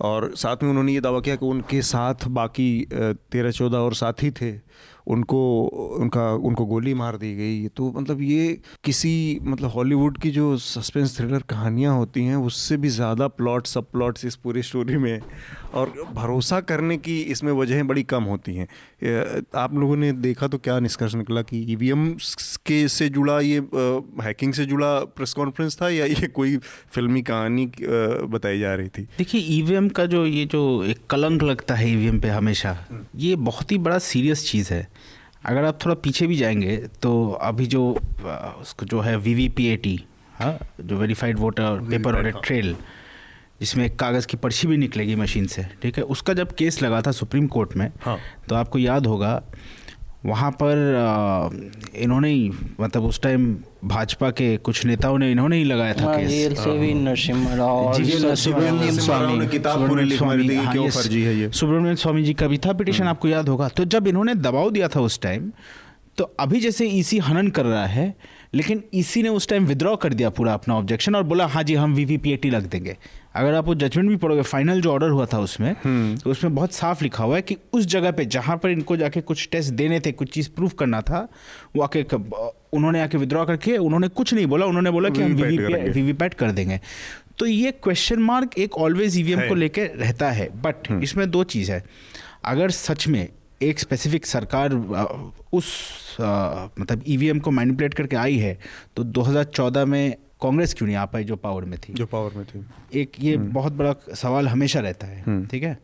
और साथ में उन्होंने ये दावा किया कि उनके साथ बाकी तेरह चौदह और साथी थे। उनको, उनका, उनको गोली मार दी गई। तो मतलब ये किसी मतलब हॉलीवुड की जो सस्पेंस थ्रिलर कहानियाँ होती हैं, उससे भी ज़्यादा प्लॉट, सब प्लॉट्स इस पूरी स्टोरी में। और भरोसा करने की इसमें वजहें बड़ी कम होती हैं। आप लोगों ने देखा तो क्या निष्कर्ष निकला कि ईवीएम के से जुड़ा ये हैकिंग से जुड़ा प्रेस कॉन्फ्रेंस था या ये कोई फिल्मी कहानी बताई जा रही थी? देखिए ईवीएम का जो ये जो एक कलंक लगता है ईवीएम पे हमेशा ये बहुत ही बड़ा सीरियस चीज़ है। अगर आप थोड़ा पीछे भी जाएँगे तो अभी जो उसको जो है V V P A T हाँ जो verified voter paper audit trail जिसमें एक कागज़ की पर्ची भी निकलेगी मशीन से ठीक है? उसका जब केस लगा था सुप्रीम कोर्ट में हाँ। तो आपको याद होगा वहाँ पर आ, इन्होंने ही मतलब उस टाइम भाजपा के कुछ नेताओं ने इन्होंने ही लगाया था हाँ केस। सुब्रमण्यम सुब्रमण्यम स्वामी। ने किताब पूरी लिख मारी थी कि हाँ, क्यों yes, फर्जी है ये? सुब्रमण्यम स्वामी जी का भी था पिटिशन आपको याद होगा। तो जब इन्होंने दबाव दिया था उस टाइम तो अभी जैसे ईसी हनन कर रहा है लेकिन ईसी ने उस टाइम विद्रॉ कर दिया पूरा अपना ऑब्जेक्शन और बोला हाँ जी हम वीवीपीएटी लग देंगे। अगर आप वो जजमेंट भी पढ़ोगे फाइनल जो ऑर्डर हुआ था उसमें तो उसमें बहुत साफ़ लिखा हुआ है कि उस जगह पे जहाँ पर इनको जाके कुछ टेस्ट देने थे कुछ चीज़ प्रूफ करना था वो आके उन्होंने आके विद्रॉ करके उन्होंने कुछ नहीं बोला उन्होंने बोला कि हम VVPAT करेंगे। वीवीपैट कर देंगे। तो ये क्वेश्चन मार्क एक ऑलवेज ईवीएम को लेके रहता है बट इसमें दो चीज़ है। अगर सच में एक स्पेसिफिक सरकार उस अ, मतलब ईवीएम को मैनिपुलेट करके आई है तो 2014 में कांग्रेस क्यों नहीं आ पाई जो पावर में थी? जो पावर में थी। एक ये बहुत बड़ा सवाल हमेशा रहता है ठीक है?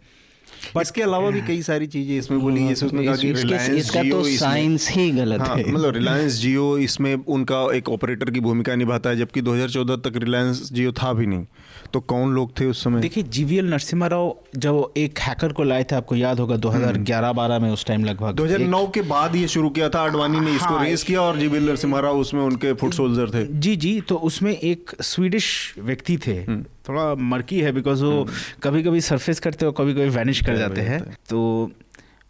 बट इसके अलावा भी कई सारी चीज़ें इसमें बोली जैसे उसने कहा कि रिलायंस तो साइंस ही गलत हाँ, है। मतलब रिलायंस जियो इसमें उनका एक ऑपरेटर की भूमिका निभाता है जबकि 2014 तक रिलायंस जियो था भी नहीं। तो कौन लोग थे उस समय? देखिए जीवीएल नरसिम्हा राव जब एक हैकर को लाए थे आपको याद होगा 2011-12 में उस टाइम लगभग 2009 के बाद ये शुरू किया था अडवाणी ने इसको हाँ। रेस किया और जीविल नरसिम्हा राव उसमें उनके फुट सोल्जर थे। जी जी तो उसमें एक स्वीडिश व्यक्ति थे। हम्म। थोड़ा मर्की है बिकॉज़ वो कभी कभी सरफेस करते हो कभी कभी वैनिश कर जाते हैं। तो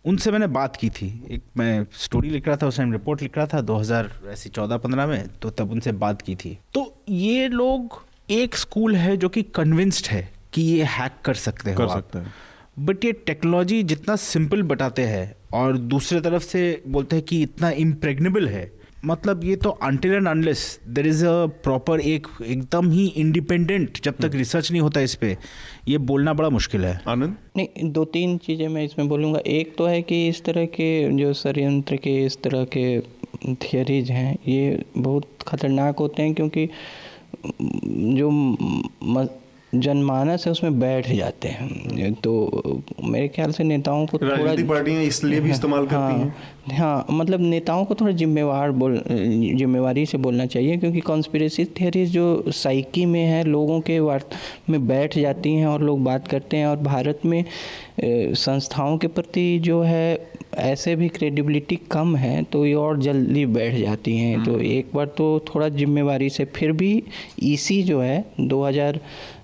उनसे मैंने बात की थी। एक मैं स्टोरी लिख रहा था उस टाइम रिपोर्ट लिख रहा था 2000 ऐसी 14 15 में तो तब उनसे बात की थी। तो ये लोग एक स्कूल है जो कि कन्विंस्ड है कि ये हैक कर सकते हो कर सकते हैं। बट ये टेक्नोलॉजी जितना सिंपल बताते हैं और दूसरे तरफ़ से बोलते हैं कि इतना इम्प्रेग्नेबल है मतलब ये तो until and unless there is a proper एक एकदम ही इंडिपेंडेंट जब तक रिसर्च नहीं होता इस पर ये बोलना बड़ा मुश्किल है। आनंद? नहीं दो तीन चीज़ें मैं इसमें बोलूँगा। एक तो है कि इस तरह के जो षडयंत्र के इस तरह के थियरीज हैं ये बहुत ख़तरनाक होते हैं क्योंकि जो जनमानस है उसमें बैठ जाते हैं। तो मेरे ख्याल से नेताओं को थोड़ा पार्टियाँ इसलिए भी इस्तेमाल करती हाँ, हैं हाँ मतलब नेताओं को थोड़ा जिम्मेवार बोल जिम्मेवारी से बोलना चाहिए क्योंकि कॉन्स्पिरेसी थियरीज जो साइकी में है लोगों के वार्त में बैठ जाती हैं और लोग बात करते हैं और भारत में संस्थाओं के प्रति जो है ऐसे भी क्रेडिबिलिटी कम है तो ये और जल्दी बैठ जाती हैं तो हम्म। एक बार तो थोड़ा जिम्मेवारी से फिर भी ईसी जो है 2000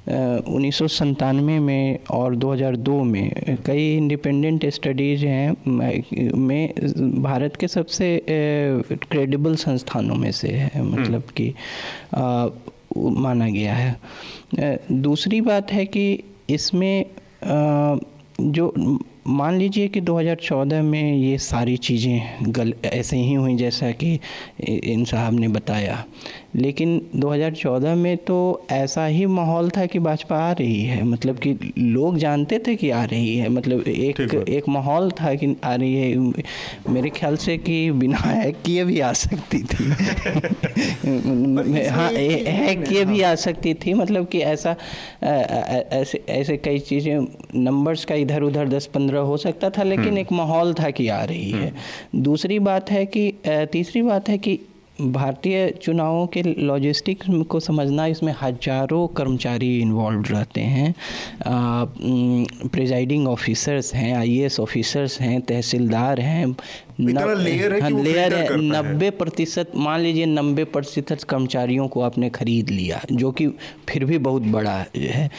उन्नीस में और 2002 में कई इंडिपेंडेंट स्टडीज़ हैं में भारत के सबसे क्रेडिबल संस्थानों में से है हम्म। मतलब कि माना गया है दूसरी बात है कि इसमें आ, जो मान लीजिए कि 2014 में ये सारी चीज़ें गल, ऐसे ही हुई जैसा कि इन साहब ने बताया। लेकिन 2014 में तो ऐसा ही माहौल था कि भाजपा आ रही है। मतलब कि लोग जानते थे कि आ रही है। मतलब एक एक माहौल था कि आ रही है। मेरे ख्याल से कि बिना हैक किए भी आ सकती थी। हाँ हैक किए भी आ सकती थी। मतलब कि ऐसा ऐसे ऐसे कई चीज़ें नंबर्स का इधर उधर दस पंद्रह हो सकता था लेकिन हम्म। एक माहौल था कि आ रही है। हम्म। दूसरी बात है कि तीसरी बात है कि भारतीय चुनावों के लॉजिस्टिक्स को समझना इसमें हज़ारों कर्मचारी इन्वॉल्व रहते हैं। प्रिजाइडिंग ऑफिसर्स हैं आईएएस ऑफिसर्स हैं तहसीलदार हैं। लेयर है हाँ, लेयर है। नब्बे प्रतिशत मान लीजिए नब्बे प्रतिशत कर्मचारियों को आपने खरीद लिया जो कि फिर भी बहुत बड़ा है।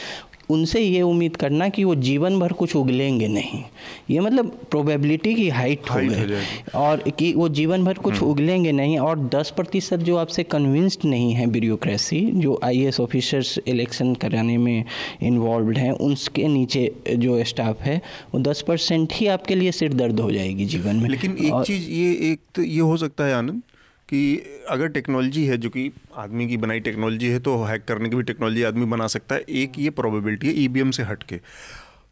उनसे ये उम्मीद करना कि वो जीवन भर कुछ उगलेंगे नहीं। ये मतलब प्रोबेबिलिटी की हाइट हो गई और कि वो जीवन भर कुछ हम्म। उगलेंगे नहीं और 10 प्रतिशत जो आपसे कन्विंस्ड नहीं है ब्यूरोक्रेसी जो आईएएस ऑफिसर्स इलेक्शन कराने में इन्वॉल्व हैं उनके नीचे जो स्टाफ है वो 10 परसेंट ही आपके लिए सिर दर्द हो जाएगी जीवन में। लेकिन एक चीज़ ये एक तो ये हो सकता है आनंद कि अगर टेक्नोलॉजी है, जो कि आदमी की बनाई टेक्नोलॉजी है तो हैक करने की भी टेक्नोलॉजी आदमी बना सकता है। एक ये प्रोबेबिलिटी है ई से हट के।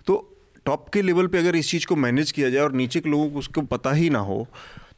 तो टॉप के लेवल पे अगर इस चीज़ को मैनेज किया जाए और नीचे के लोगों को उसको पता ही ना हो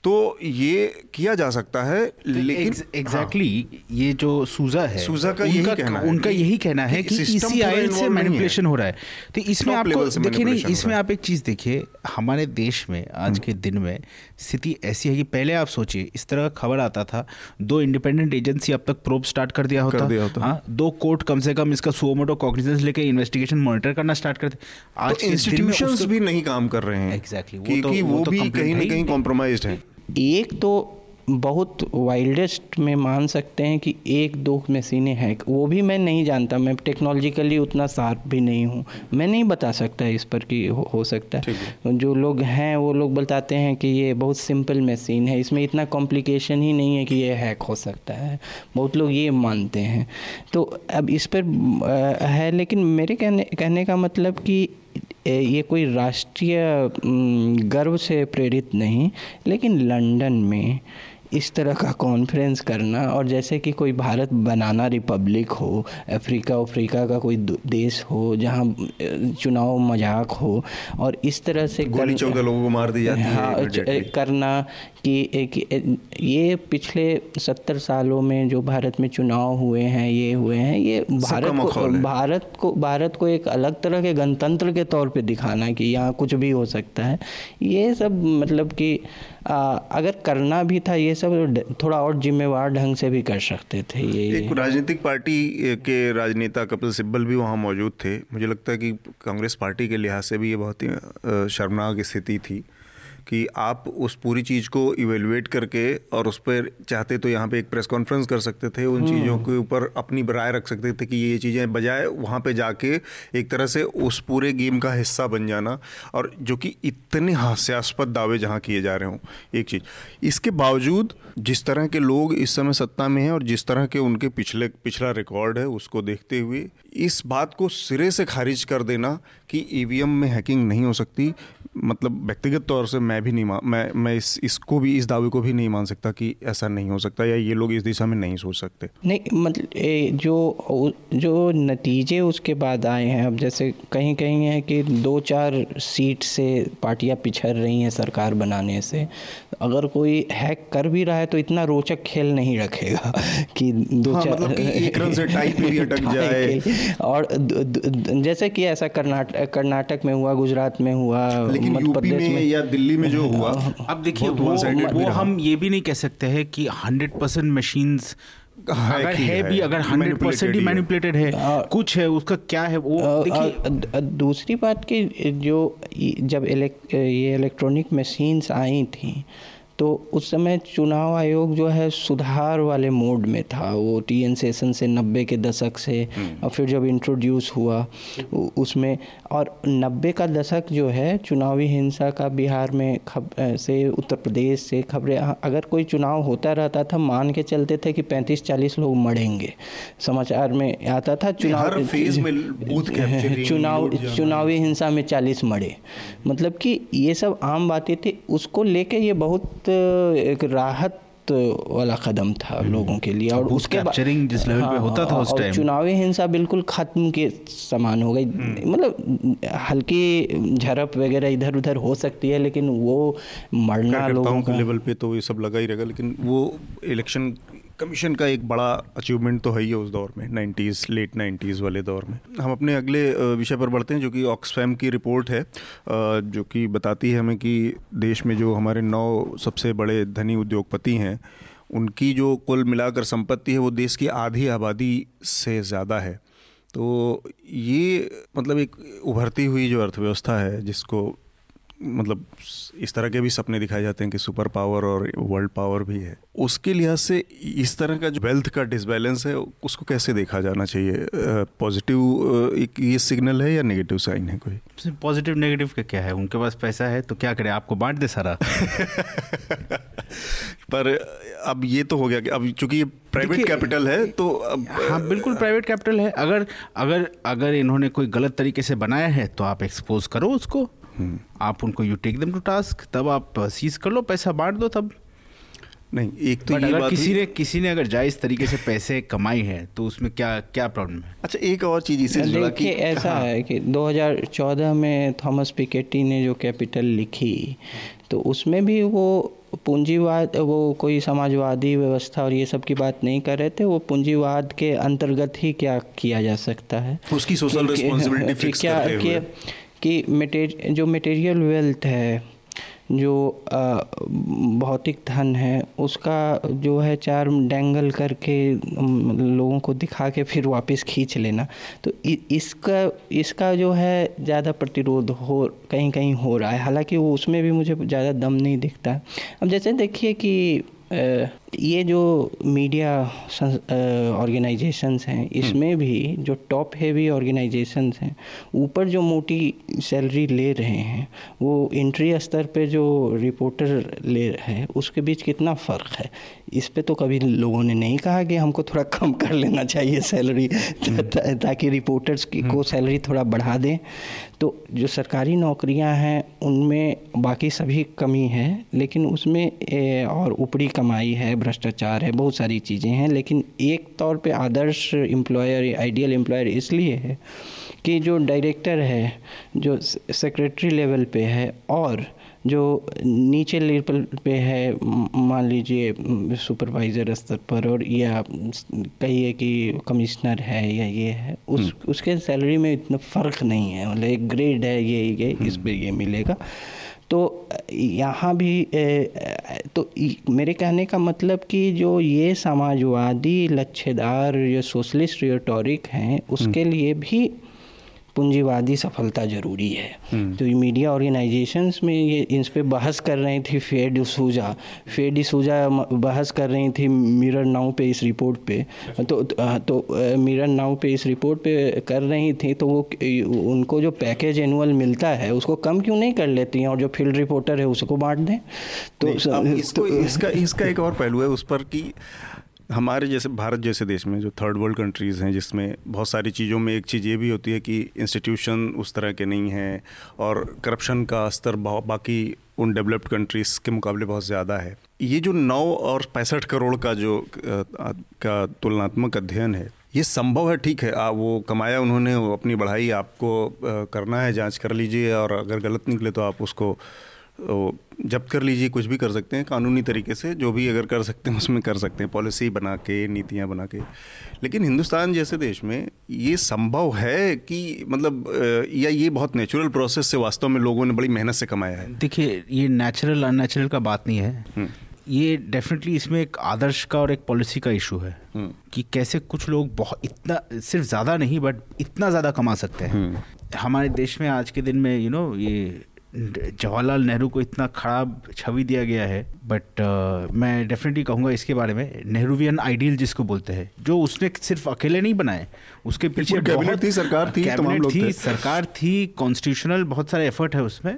तो ये किया जा सकता है लेकिन एग्जैक्टली exactly, हाँ, ये जो सूजा है सूजा का यही कहना है उनका यही कहना है कि इसी से मैनिपुलेशन हो। रहा है। तो इसमें आपको देखिए नहीं इसमें आप एक चीज़ देखिए हमारे देश में आज। के दिन में स्थिति ऐसी है कि पहले आप सोचिए इस तरह का खबर आता था दो इंडिपेंडेंट एजेंसी अब तक प्रोब स्टार्ट कर दिया होता। हाँ दो कोर्ट कम से कम इसका सुओमोटो कॉग्निजेंस लेके इन्वेस्टिगेशन मॉनिटर करना स्टार्ट करते आज तो इंस्टीट्यूशंस भी नहीं काम कर रहे हैं एग्जैक्टली वो तो भी कहीं ना कहीं कॉम्प्रोमाइज्ड है। एक तो बहुत वाइल्डेस्ट में मान सकते हैं कि एक दो मशीनें हैं। वो भी मैं नहीं जानता। मैं टेक्नोलॉजिकली उतना शार्प भी नहीं हूँ। मैं नहीं बता सकता इस पर कि हो, हो सकता है। जो लोग हैं वो लोग बताते हैं कि ये बहुत सिंपल मशीन है। इसमें इतना कॉम्प्लिकेशन ही नहीं है कि ये हैक हो सकता है। बहुत लोग ये मानते हैं। तो अब इस पर है लेकिन मेरे कहने कहने का मतलब कि ये कोई राष्ट्रीय गर्व से प्रेरित नहीं लेकिन लंदन में इस तरह का कॉन्फ्रेंस करना और जैसे कि कोई भारत बनाना रिपब्लिक हो अफ्रीका अफ्रीका का कोई देश हो जहाँ चुनाव मज़ाक हो और इस तरह से गोली चौदह लोगों को मार दी जाती हाँ, है करना कि एक ये पिछले सत्तर सालों में जो भारत में चुनाव हुए हैं ये हुए हैं ये भारत को भारत को भारत को एक अलग तरह के गणतंत्र के तौर पे दिखाना कि यहाँ कुछ भी हो सकता है। ये सब मतलब कि अगर करना भी था ये सब थोड़ा और जिम्मेवार ढंग से भी कर सकते थे ये एक राजनीतिक पार्टी के राजनेता कपिल सिब्बल भी वहाँ मौजूद थे। मुझे लगता है कि कांग्रेस पार्टी के लिहाज से भी ये बहुत ही शर्मनाक स्थिति थी। कि आप उस पूरी चीज़ को इवेलुएट करके और उस पर चाहते तो यहाँ पे एक प्रेस कॉन्फ्रेंस कर सकते थे उन हम्म। चीज़ों के ऊपर अपनी राय रख सकते थे कि ये चीज़ें बजाय वहाँ पे जाके एक तरह से उस पूरे गेम का हिस्सा बन जाना और जो कि इतने हास्यास्पद दावे जहाँ किए जा रहे हों एक चीज़ इसके बावजूद जिस तरह के लोग इस समय सत्ता में हैं और जिस तरह के उनके पिछले पिछला रिकॉर्ड है उसको देखते हुए इस बात को सिरे से खारिज कर देना कि ईवीएम में हैकिंग नहीं हो सकती मतलब व्यक्तिगत तौर से मैं भी नहीं मान मैं मैं इस इसको भी इस दावे को भी नहीं मान सकता कि ऐसा नहीं हो सकता या ये लोग इस दिशा में नहीं सोच सकते। नहीं मतलब जो जो नतीजे उसके बाद आए हैं अब जैसे कहीं कहीं है कि दो चार सीट से पार्टियाँ पिछड़ रही हैं सरकार बनाने से अगर कोई हैक कर भी रहा है तो इतना रोचक खेल नहीं रखेगा कि दो हाँ, चार मतलब एक रन से टाई पे अटक जाए। और जैसे कि ऐसा कर्नाटक कर्नाटक में हुआ गुजरात में हुआ मध्य यूपी में या दिल्ली में जो हुआ अब देखिए वो, वो हम ये भी नहीं कह सकते हैं कि हंड्रेड परसेंट मशीन अगर है, है। भी अगर हंड्रेड परसेंट ही मैनिपुलेटेड है आ, कुछ है उसका क्या है वो देखिए। दूसरी बात की जो जब इलेक, ये इलेक्ट्रॉनिक मशीन्स आई थी तो उस समय चुनाव आयोग जो है सुधार वाले मोड में था। वो टी एन सेशन से नब्बे के दशक से हम्म। और फिर जब इंट्रोड्यूस हुआ उसमें और नब्बे का दशक जो है चुनावी हिंसा का बिहार में खब से उत्तर प्रदेश से खबरें अगर कोई चुनाव होता रहता था मान के चलते थे कि पैंतीस चालीस लोग मरेंगे। समाचार में आता था चुनाव चुनाव चुनावी हिंसा में चालीस मरे। मतलब कि ये सब आम बातें थी उसको लेके ये बहुत एक राहत वाला कदम था हम्म। लोगों के लिए और उसके कैप्चरिंग जिस लेवल हाँ, पे होता था उस टाइम चुनावी हिंसा बिल्कुल खत्म के समान हो गई हम्म। मतलब हल्की झड़प वगैरह इधर उधर हो सकती है लेकिन वो मरना लोगों के लेवल पे तो ये सब लगा ही रहेगा लेकिन वो इलेक्शन कमीशन का एक बड़ा अचीवमेंट तो है ही उस दौर में नाइन्टीज़ लेट नाइन्टीज़ वाले दौर में। हम अपने अगले विषय पर बढ़ते हैं जो कि ऑक्सफैम की रिपोर्ट है जो कि बताती है हमें कि देश में जो हमारे नौ सबसे बड़े धनी उद्योगपति हैं, उनकी जो कुल मिलाकर संपत्ति है वो देश की आधी आबादी से ज़्यादा है। तो ये मतलब एक उभरती हुई जो अर्थव्यवस्था है जिसको मतलब इस तरह के भी सपने दिखाए जाते हैं कि सुपर पावर और वर्ल्ड पावर भी है। उसके लिहाज से इस तरह का जो वेल्थ का डिसबैलेंस है उसको कैसे देखा जाना चाहिए? पॉजिटिव एक ये सिग्नल है या नेगेटिव साइन है कोई? पॉजिटिव नेगेटिव का क्या है? उनके पास पैसा है तो क्या करें? आपको बांट दे सारा। पर अब ये तो हो गया कि अब चूँकि ये प्राइवेट कैपिटल है तो अब हाँ बिल्कुल प्राइवेट कैपिटल है। अगर अगर अगर इन्होंने कोई गलत तरीके से बनाया है तो आप एक्सपोज करो उसको। आप उनको you take them to task तब आप सीज कर लो पैसा बांट दो तब। नहीं एक तो ये अगर बात किसी ने किसी ने अगर जायज़ तरीके से पैसे कमाई है तो उसमें क्या क्या प्रॉब्लम है? अच्छा एक और चीज़ इसे जुड़ा कि ऐसा हाँ। है कि 2014 में थॉमस पिकेटी ने जो कैपिटल लिखी तो उसमें भी वो पूंजीवाद वो कोई समाजवादी व्यवस्था और ये सब की बात नहीं कर रहे थे वो पूंजीवाद के अंतर्गत ही क्या किया जा सकता है? उसकी सोशल रिस्पॉन्सिबिलिटी फिक्स क्या करते हुए। कि मटेर, जो मटेरियल वेल्थ है, जो भौतिक धन है, उसका जो है चार डेंगल करके लोगों को दिखा के फिर वापस खींच लेना। तो इसका इसका जो है ज़्यादा प्रतिरोध हो कहीं कहीं हो रहा है। हालाँकि वो उसमें भी मुझे ज़्यादा दम नहीं दिखता। अब जैसे देखिए कि ये जो मीडिया ऑर्गेनाइजेशंस हैं इसमें भी जो टॉप हेवी ऑर्गेनाइजेशंस हैं ऊपर जो मोटी सैलरी ले रहे हैं वो इंट्री स्तर पे जो रिपोर्टर ले रहे हैं उसके बीच कितना फ़र्क है? इस पे तो कभी लोगों ने नहीं कहा कि हमको थोड़ा कम कर लेना चाहिए सैलरी हम्म। ताकि रिपोर्टर्स की को सैलरी थोड़ा बढ़ा दें। तो जो सरकारी नौकरियाँ हैं उनमें बाकी सभी कमी है लेकिन उसमें और ऊपरी कमाई है भ्रष्टाचार है बहुत सारी चीज़ें हैं लेकिन एक तौर पे आदर्श एम्प्लॉयर आइडियल एम्प्लॉयर इसलिए है कि जो डायरेक्टर है जो सेक्रेटरी लेवल पे है और जो नीचे लेवल पे है मान लीजिए सुपरवाइज़र स्तर पर और या कहिए कि कमिश्नर है या ये है उस हम्म। उसके सैलरी में इतना फ़र्क नहीं है मतलब एक ग्रेड है ये ये इस पर ये मिलेगा तो यहाँ भी तो मेरे कहने का मतलब कि जो ये समाजवादी लच्छेदार जो सोशलिस्ट रियोटोरिक हैं उसके हम्म। लिए भी पूंजीवादी सफलता ज़रूरी है। हम्म। तो ये मीडिया ऑर्गेनाइजेशंस में ये इन पर बहस कर रही थी फेड सूजा फेड सूजा बहस कर रही थी मिरर नाउ पे इस रिपोर्ट पे। तो तो मिरर नाउ पे इस रिपोर्ट पे कर रही थी तो वो उनको जो पैकेज एनुअल मिलता है उसको कम क्यों नहीं कर लेती हैं? और जो फ़ील्ड रिपोर्टर है उसको बांट दें? तो इसको तो, इसका इसका एक और पहलू है उस पर कि हमारे जैसे भारत जैसे देश में जो थर्ड वर्ल्ड कंट्रीज़ हैं जिसमें बहुत सारी चीज़ों में एक चीज़ ये भी होती है कि इंस्टीट्यूशन उस तरह के नहीं हैं और करप्शन का स्तर बाकी उन डेवलप्ड कंट्रीज़ के मुकाबले बहुत ज़्यादा है। ये जो नौ और पैंसठ करोड़ का जो का तुलनात्मक अध्ययन है ये संभव है? ठीक है आ, वो कमाया उन्होंने वो अपनी बढ़ाई आपको करना है जाँच कर लीजिए और अगर गलत निकले तो आप उसको जब्त कर लीजिए कुछ भी कर सकते हैं कानूनी तरीके से जो भी अगर कर सकते हैं उसमें कर सकते हैं पॉलिसी बना के नीतियाँ बना के लेकिन हिंदुस्तान जैसे देश में ये संभव है कि मतलब या ये बहुत नेचुरल प्रोसेस से वास्तव में लोगों ने बड़ी मेहनत से कमाया है देखिए ये नेचुरल अननेचुरल का बात नहीं है हम्म। ये डेफिनेटली इसमें एक आदर्श का और एक पॉलिसी का इशू है हम्म। कि कैसे कुछ लोग बहुत इतना सिर्फ़ ज़्यादा नहीं बट इतना ज़्यादा कमा सकते हैं हम्म। हमारे देश में आज के दिन में यू you नो know, ये जवाहरलाल नेहरू को इतना खराब छवि दिया गया है बट uh, मैं डेफिनेटली कहूँगा इसके बारे में नेहरूवियन आइडियल जिसको बोलते हैं जो उसने सिर्फ़ अकेले नहीं बनाए उसके पीछे कैबिनेट थी सरकार थी कैबिनेट थी सरकार थी कॉन्स्टिट्यूशनल बहुत सारे एफर्ट है उसमें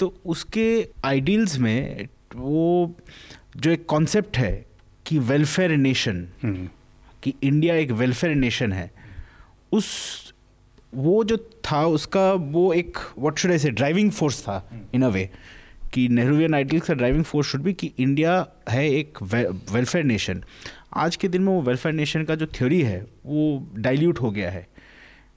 तो उसके आइडियल्स में वो जो एक कॉन्सेप्ट है कि वेलफेयर नेशन हम्म। कि इंडिया एक वेलफेयर नेशन है उस वो जो था उसका वो एक व्हाट शुड आई से ड्राइविंग फोर्स था इन अ वे कि नेहरूवियन आइडियल का ड्राइविंग फोर्स शुड भी कि इंडिया है एक वेलफेयर नेशन आज के दिन में वो वेलफेयर नेशन का जो थ्योरी है वो डाइल्यूट हो गया है.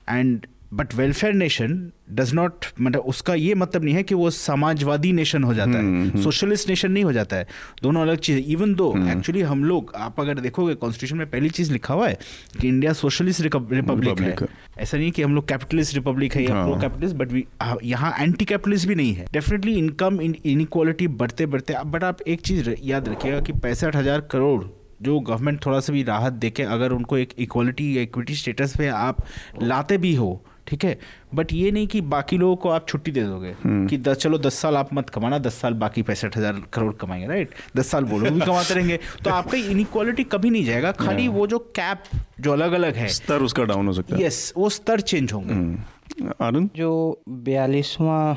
And but welfare nation does not मतलब उसका ये मतलब नहीं है कि वो समाजवादी नेशन हो जाता है। सोशलिस्ट हम्म, नेशन हम्म। नहीं हो जाता है। दोनों अलग चीज़ इवन दो एक्चुअली हम लोग आप अगर देखोगे कॉन्स्टिट्यूशन में पहली चीज़ लिखा हुआ है कि इंडिया सोशलिस्ट रिपब्लिक है। ऐसा नहीं कि हम लोग कैपिटलिस्ट रिपब्लिक है या प्रो कैपिटलिस्ट बट यहाँ एंटी कैपिटलिस्ट भी नहीं है। डेफिनेटली इनकम इनक्वालिटी बढ़ते बढ़ते। बट आप एक चीज़ याद रखिएगा कि पैंसठ हज़ार करोड़ जो गवर्नमेंट थोड़ा सा भी राहत देके अगर उनको एक इक्वालिटी या इक्विटी स्टेटस पे आप लाते भी हो ठीक है? बट ये नहीं कि बाकी लोगों को आप छुट्टी दे दोगे हम्म। कि दस चलो दस साल आप मत कमाना दस साल बाकी पैंसठ हज़ार करोड़ कमाएँगे राइट दस साल बोलो भी कमाते रहेंगे। तो आपका इनक्वालिटी कभी नहीं जाएगा। खाली वो जो कैप जो अलग अलग है। स्तर उसका डाउन हो सकता है। यस वो स्तर चेंज होंगे। हम्म। आनंद? जो बयालीसवां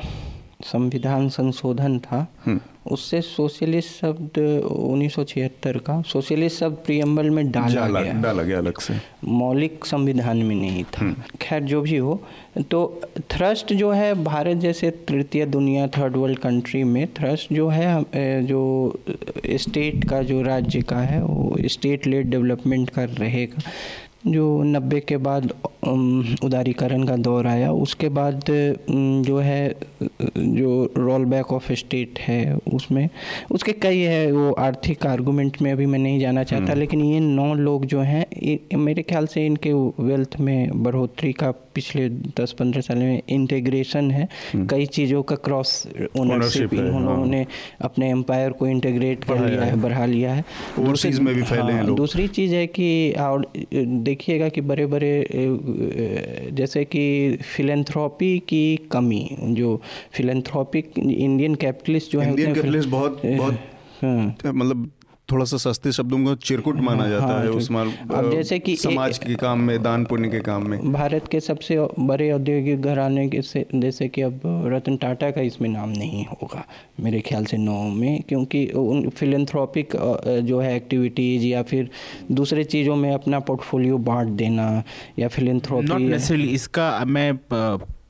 संविधान संशोधन था हम्म। उससे सोशलिस्ट शब्द 1976 का सोशलिस्ट शब्द प्रियम्बल में डाला गया डाला गया अलग से मौलिक संविधान में नहीं था हम्म। खैर जो भी हो तो थ्रस्ट जो है भारत जैसे तृतीय दुनिया थर्ड वर्ल्ड कंट्री में थ्रस्ट जो है जो स्टेट का जो राज्य का है वो स्टेट लेड डेवलपमेंट कर रहेगा जो नब्बे के बाद उदारीकरण का दौर आया उसके बाद जो है जो रोल बैक ऑफ़ स्टेट है उसमें उसके कई है वो आर्थिक आर्गूमेंट में अभी मैं नहीं जाना चाहता हम्म। लेकिन ये नौ लोग जो हैं मेरे ख्याल से इनके वेल्थ में बढ़ोतरी का पिछले दस पंद्रह साल में इंटीग्रेशन है हम्म। कई चीज़ों का क्रॉस ओनरशिप उन्होंने हाँ। अपने एम्पायर को इंटीग्रेट कर लिया है बढ़ा लिया है में भी फैले हैं हाँ, दूसरी चीज़ है कि और देखिएगा कि बड़े बड़े जैसे कि फिलेंथ्रॉपी की कमी जो फिलेंथ्रॉपिक इंडियन कैपिटलिस्ट जो है बहुत बहुत हाँ। मतलब थोड़ा सा सस्ते शब्दों को चिरकुट माना हाँ, जाता हाँ, है उस अब जैसे कि समाज के काम में दान पुण्य के काम में। भारत के सबसे बड़े औद्योगिक घराने के से जैसे कि अब रतन टाटा का इसमें नाम नहीं होगा मेरे ख्याल से नौ में क्योंकि उन फिलेंथ्रॉपिक जो है एक्टिविटीज़ या फिर दूसरे चीज़ों में अपना पोर्टफोलियो बांट देना या फिलेंथ्रॉपी इसका मैं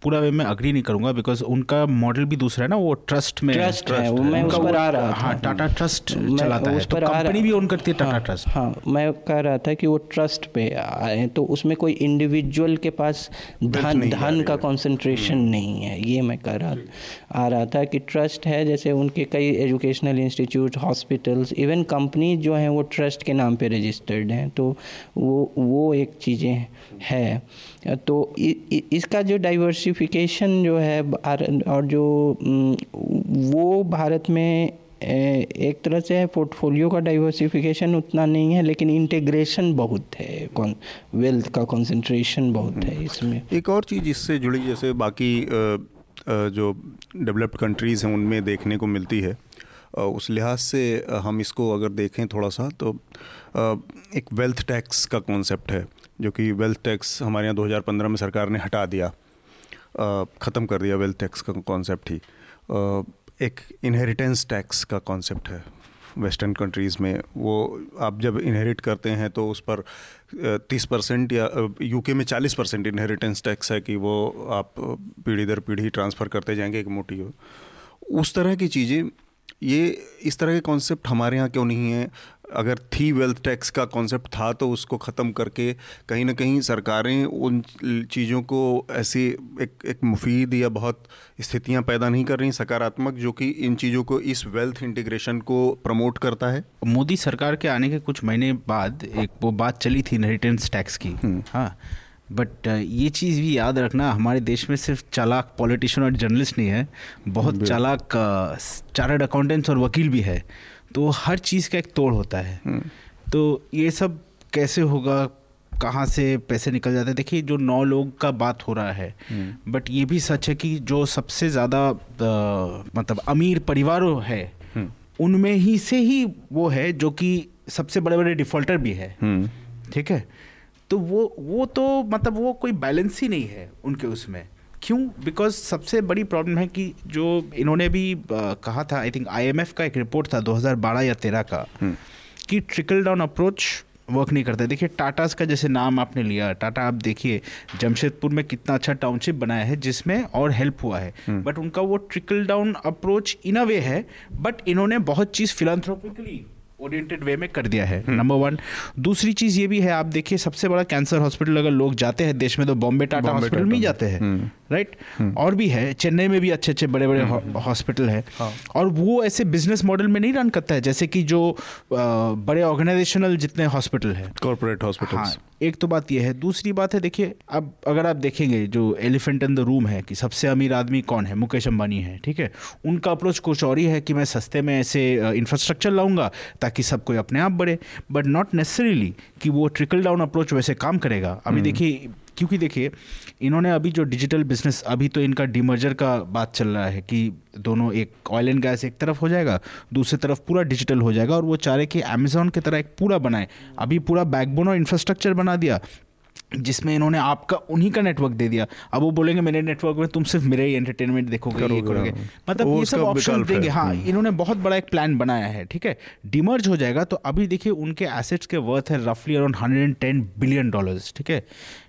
पूरा वे मैं अग्री नहीं करूँगा बिकॉज़ उनका मॉडल भी दूसरा है ना वो ट्रस्ट में ट्रस्ट है वो मैं उस पर आ रहा था। हाँ टाटा ट्रस्ट चलाता है। तो कंपनी भी ओन करती है टाटा ट्रस्ट हाँ, हाँ मैं कह रहा था कि वो ट्रस्ट पे आए। तो उसमें कोई इंडिविजुअल के पास धन धन का कंसंट्रेशन हम्म। नहीं है। ये मैं कह रहा आ रहा था कि ट्रस्ट है जैसे उनके कई educational institute hospitals even company जो हैं वो ट्रस्ट के नाम पे रजिस्टर्ड हैं। तो वो वो एक चीज़ें है। तो इसका जो डाइवर्सिफिकेशन जो है और जो वो भारत में एक तरह से पोर्टफोलियो का डाइवर्सिफिकेशन उतना नहीं है लेकिन इंटीग्रेशन बहुत है कौन वेल्थ का कंसंट्रेशन बहुत है इसमें। एक और चीज़ इससे जुड़ी जैसे बाकी जो डेवलप्ड कंट्रीज़ हैं उनमें देखने को मिलती है। उस लिहाज से हम इसको अगर देखें थोड़ा सा तो एक वेल्थ टैक्स का कॉन्सेप्ट है। जो कि वेल्थ टैक्स हमारे यहाँ 2015 में सरकार ने हटा दिया। ख़त्म कर दिया वेल्थ टैक्स का कॉन्सेप्ट ही। एक इनहेरिटेंस टैक्स का कॉन्सेप्ट है वेस्टर्न कंट्रीज़ में। वो आप जब इनहेरिट करते हैं तो उस पर तीस परसेंट या यूके में चालीस परसेंट इनहेरिटेंस टैक्स है कि वो आप पीढ़ी दर पीढ़ी ट्रांसफ़र करते जाएँगे एक मोटी उस तरह की चीज़ें, ये इस तरह के कॉन्सेप्ट हमारे यहाँ क्यों नहीं है? अगर थी वेल्थ टैक्स का कॉन्सेप्ट था तो उसको ख़त्म करके कहीं ना कहीं सरकारें उन चीज़ों को ऐसी एक एक मुफीद या बहुत स्थितियाँ पैदा नहीं कर रही सकारात्मक जो कि इन चीज़ों को इस वेल्थ इंटीग्रेशन को प्रमोट करता है। मोदी सरकार के आने के कुछ महीने बाद एक वो बात चली थी इनहेरिटेंस टैक्स की। हम्म। हाँ बट ये चीज़ भी याद रखना हमारे देश में सिर्फ़ चालाक पॉलिटिशियन और जर्नलिस्ट नहीं है बहुत चालाक चार्टर्ड अकाउंटेंट्स और वकील भी है। तो हर चीज़ का एक तोड़ होता है हम्म। तो ये सब कैसे होगा कहाँ से पैसे निकल जाते हैं देखिए जो नौ लोग का बात हो रहा है बट हम्म। ये भी सच है कि जो सबसे ज़्यादा मतलब अमीर परिवार है हम्म। उनमें ही से ही वो है जो कि सबसे बड़े बड़े डिफॉल्टर भी है ठीक है तो वो वो तो मतलब वो कोई बैलेंस ही नहीं है उनके उसमें क्यों बिकॉज़ सबसे बड़ी प्रॉब्लम है कि जो इन्होंने भी कहा था आई थिंक आईएमएफ का एक रिपोर्ट था 2012 या 13 का हम्म। कि ट्रिकल डाउन अप्रोच वर्क नहीं करता देखिए टाटास का जैसे नाम आपने लिया टाटा आप देखिए जमशेदपुर में कितना अच्छा टाउनशिप बनाया है जिसमें और हेल्प हुआ है बट हम्म। उनका वो trickle down approach in a way है बट इन्होंने बहुत चीज़ फिलानथ्रोपिकली ओरिएंटेड वे में कर दिया है नंबर वन दूसरी चीज़ ये भी है आप देखिए सबसे बड़ा कैंसर हॉस्पिटल अगर लोग जाते हैं देश में तो बॉम्बे टाटा हॉस्पिटल में जाते हैं राइट हम्म। हम्म। और भी है चेन्नई में भी अच्छे अच्छे बड़े बड़े हॉस्पिटल है। हाँ। और वो ऐसे बिज़नेस मॉडल में नहीं रन करता है जैसे कि जो बड़े ऑर्गेनाइजेशनल जितने हॉस्पिटल है। कॉर्पोरेट हॉस्पिटल एक तो बात यह है दूसरी बात है देखिए अब अगर आप देखेंगे जो एलिफेंट इन द रूम है कि सबसे अमीर आदमी कौन है? मुकेश अंबानी है ठीक है? उनका अप्रोच कुछ और ही है कि मैं सस्ते में ऐसे इंफ्रास्ट्रक्चर लाऊँगा ताकि सब कोई अपने आप बढ़े बट नॉट नेसेसरीली कि वो ट्रिकल डाउन अप्रोच वैसे काम करेगा। अभी हम्म। देखिए क्योंकि देखिए, इन्होंने अभी जो डिजिटल बिज़नेस अभी तो इनका डिमर्जर का बात चल रहा है कि दोनों एक ऑयल एंड गैस एक तरफ़ हो जाएगा, दूसरी तरफ़ पूरा डिजिटल हो जाएगा और वो चाह रहे कि अमेजोन की तरह एक पूरा बनाए। अभी पूरा बैकबोन और इंफ्रास्ट्रक्चर बना दिया। जिसमें इन्होंने आपका उन्हीं का नेटवर्क दे दिया। अब वो बोलेंगे मेरे नेटवर्क में तुम सिर्फ़ मेरे ही एंटरटेनमेंट देखोगे ये करोगे हाँ। मतलब ये सब ऑप्शन देंगे। हाँ हम्म। इन्होंने बहुत बड़ा एक प्लान बनाया है ठीक है? डिमर्ज हो जाएगा तो अभी देखिए उनके एसेट्स के वर्थ है रफली around hundred and ten billion dollars ठीक है?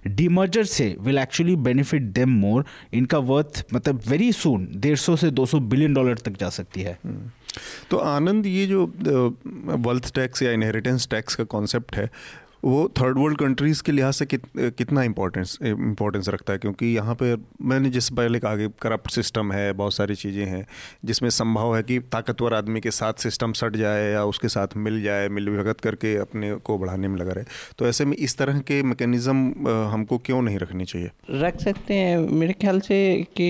डिमर्जर से will actually benefit them more इनका वर्थ मतलब वेरी सुन डेढ़ सौ से दो सौ बिलियन डॉलर तक जा सकती है। हम्म। तो आनंद ये जो वेल्थ टैक्स या इनहेरिटेंस टैक्स का कॉन्सेप्ट है वो थर्ड वर्ल्ड कंट्रीज़ के लिहाज से कित, कितना इम्पोर्टेंस इम्पोर्टेंस रखता है? क्योंकि यहाँ पे मैंने जिस पहले कहा कि करप्ट सिस्टम है बहुत सारी चीज़ें हैं जिसमें संभव है कि ताकतवर आदमी के साथ सिस्टम सट जाए या उसके साथ मिल जाए मिल भगत करके अपने को बढ़ाने में लगा रहे। तो ऐसे में इस तरह के मैकेनिज़्म हमको क्यों नहीं रखनी चाहिए? रख सकते हैं। मेरे ख्याल से कि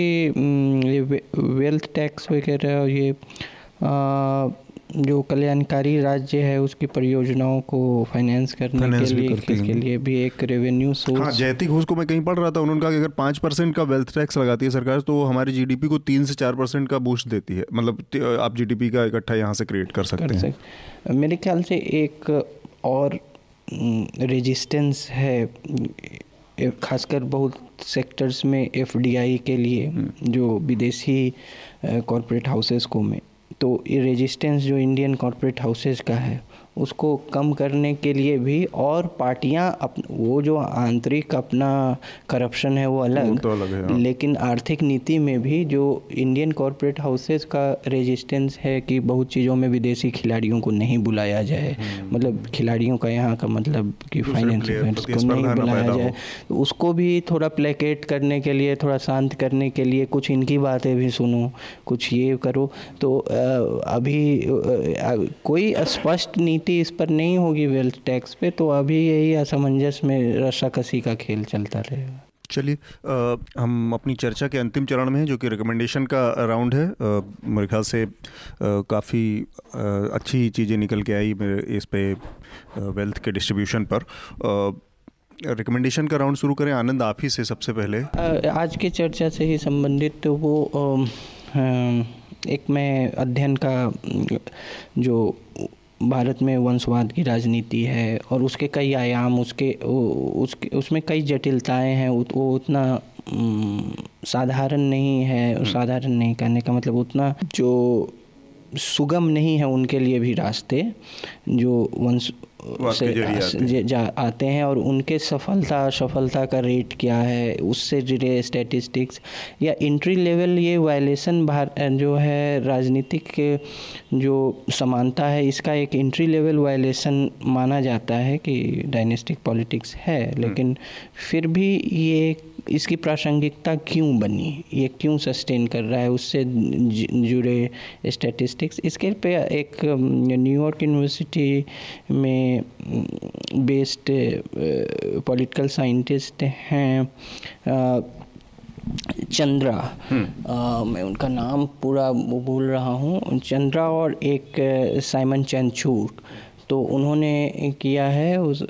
वेल्थ टैक्स वगैरह ये जो कल्याणकारी राज्य है उसकी परियोजनाओं को फाइनेंस करने फाइनेंस के लिए के लिए भी एक रेवेन्यू सोर्स हाँ जयती घोष को मैं कहीं पढ़ रहा था उन्होंने कहा कि अगर पाँच परसेंट का वेल्थ टैक्स लगाती है सरकार तो हमारी जीडीपी को तीन से चार परसेंट का बूस्ट देती है। मतलब आप जीडीपी का इकट्ठा यहाँ से क्रिएट कर सकते कर हैं मेरे ख्याल से एक और रेजिस्टेंस है खासकर बहुत सेक्टर्स में एफडीआई के लिए हम्म। जो विदेशी कॉरपोरेट हाउसेस को में। तो ये रेजिस्टेंस जो इंडियन कॉरपोरेट हाउसेज का है उसको कम करने के लिए भी और पार्टियाँ अप वो जो आंतरिक अपना करप्शन है वो अलग। तो अलग है हाँ। लेकिन आर्थिक नीति में भी जो इंडियन कॉरपोरेट हाउसेस का रेजिस्टेंस है कि बहुत चीज़ों में विदेशी खिलाड़ियों को नहीं बुलाया जाए। हम्म। मतलब खिलाड़ियों का यहाँ का मतलब कि फाइनेंस को नहीं बुलाया जाए। तो उसको भी थोड़ा प्लेकेट करने के लिए थोड़ा शांत करने के लिए कुछ इनकी बातें भी सुनो कुछ ये करो। तो अभी कोई स्पष्ट नीति नीति इस पर नहीं होगी वेल्थ टैक्स पे तो अभी यही असमंजस में रस्साकसी का खेल चलता रहेगा। चलिए हम अपनी चर्चा के अंतिम चरण में हैं जो कि रिकमेंडेशन का राउंड है। मेरे ख्याल से काफ़ी अच्छी चीज़ें निकल के आई मेरे इस पे वेल्थ के डिस्ट्रीब्यूशन पर। रिकमेंडेशन का राउंड शुरू करें। आनंद आप ही से सबसे पहले। आज की चर्चा से ही संबंधित वो एक मैं अध्ययन का जो भारत में वंशवाद की राजनीति है और उसके कई आयाम उसके उसके उसमें कई जटिलताएँ हैं वो उतना साधारण नहीं है हम्म। साधारण नहीं करने का मतलब उतना जो सुगम नहीं है उनके लिए भी रास्ते जो वंश से आते, जा आते हैं और उनके सफलता सफलता का रेट क्या है उससे जुड़े स्टैटिस्टिक्स या इंट्री लेवल ये वायलेशन भार जो है राजनीतिक जो समानता है इसका एक इंट्री लेवल वायलेशन माना जाता है कि डायनेस्टिक पॉलिटिक्स है हम्म। लेकिन फिर भी ये इसकी प्रासंगिकता क्यों बनी? ये क्यों सस्टेन कर रहा है? उससे जुड़े स्टैटिस्टिक्स इसके पे एक न्यूयॉर्क यूनिवर्सिटी में बेस्ड पॉलिटिकल साइंटिस्ट हैं चंद्रा। हम्म। मैं उनका नाम पूरा भूल रहा हूँ। चंद्रा और एक साइमन चंचूर तो उन्होंने किया है उस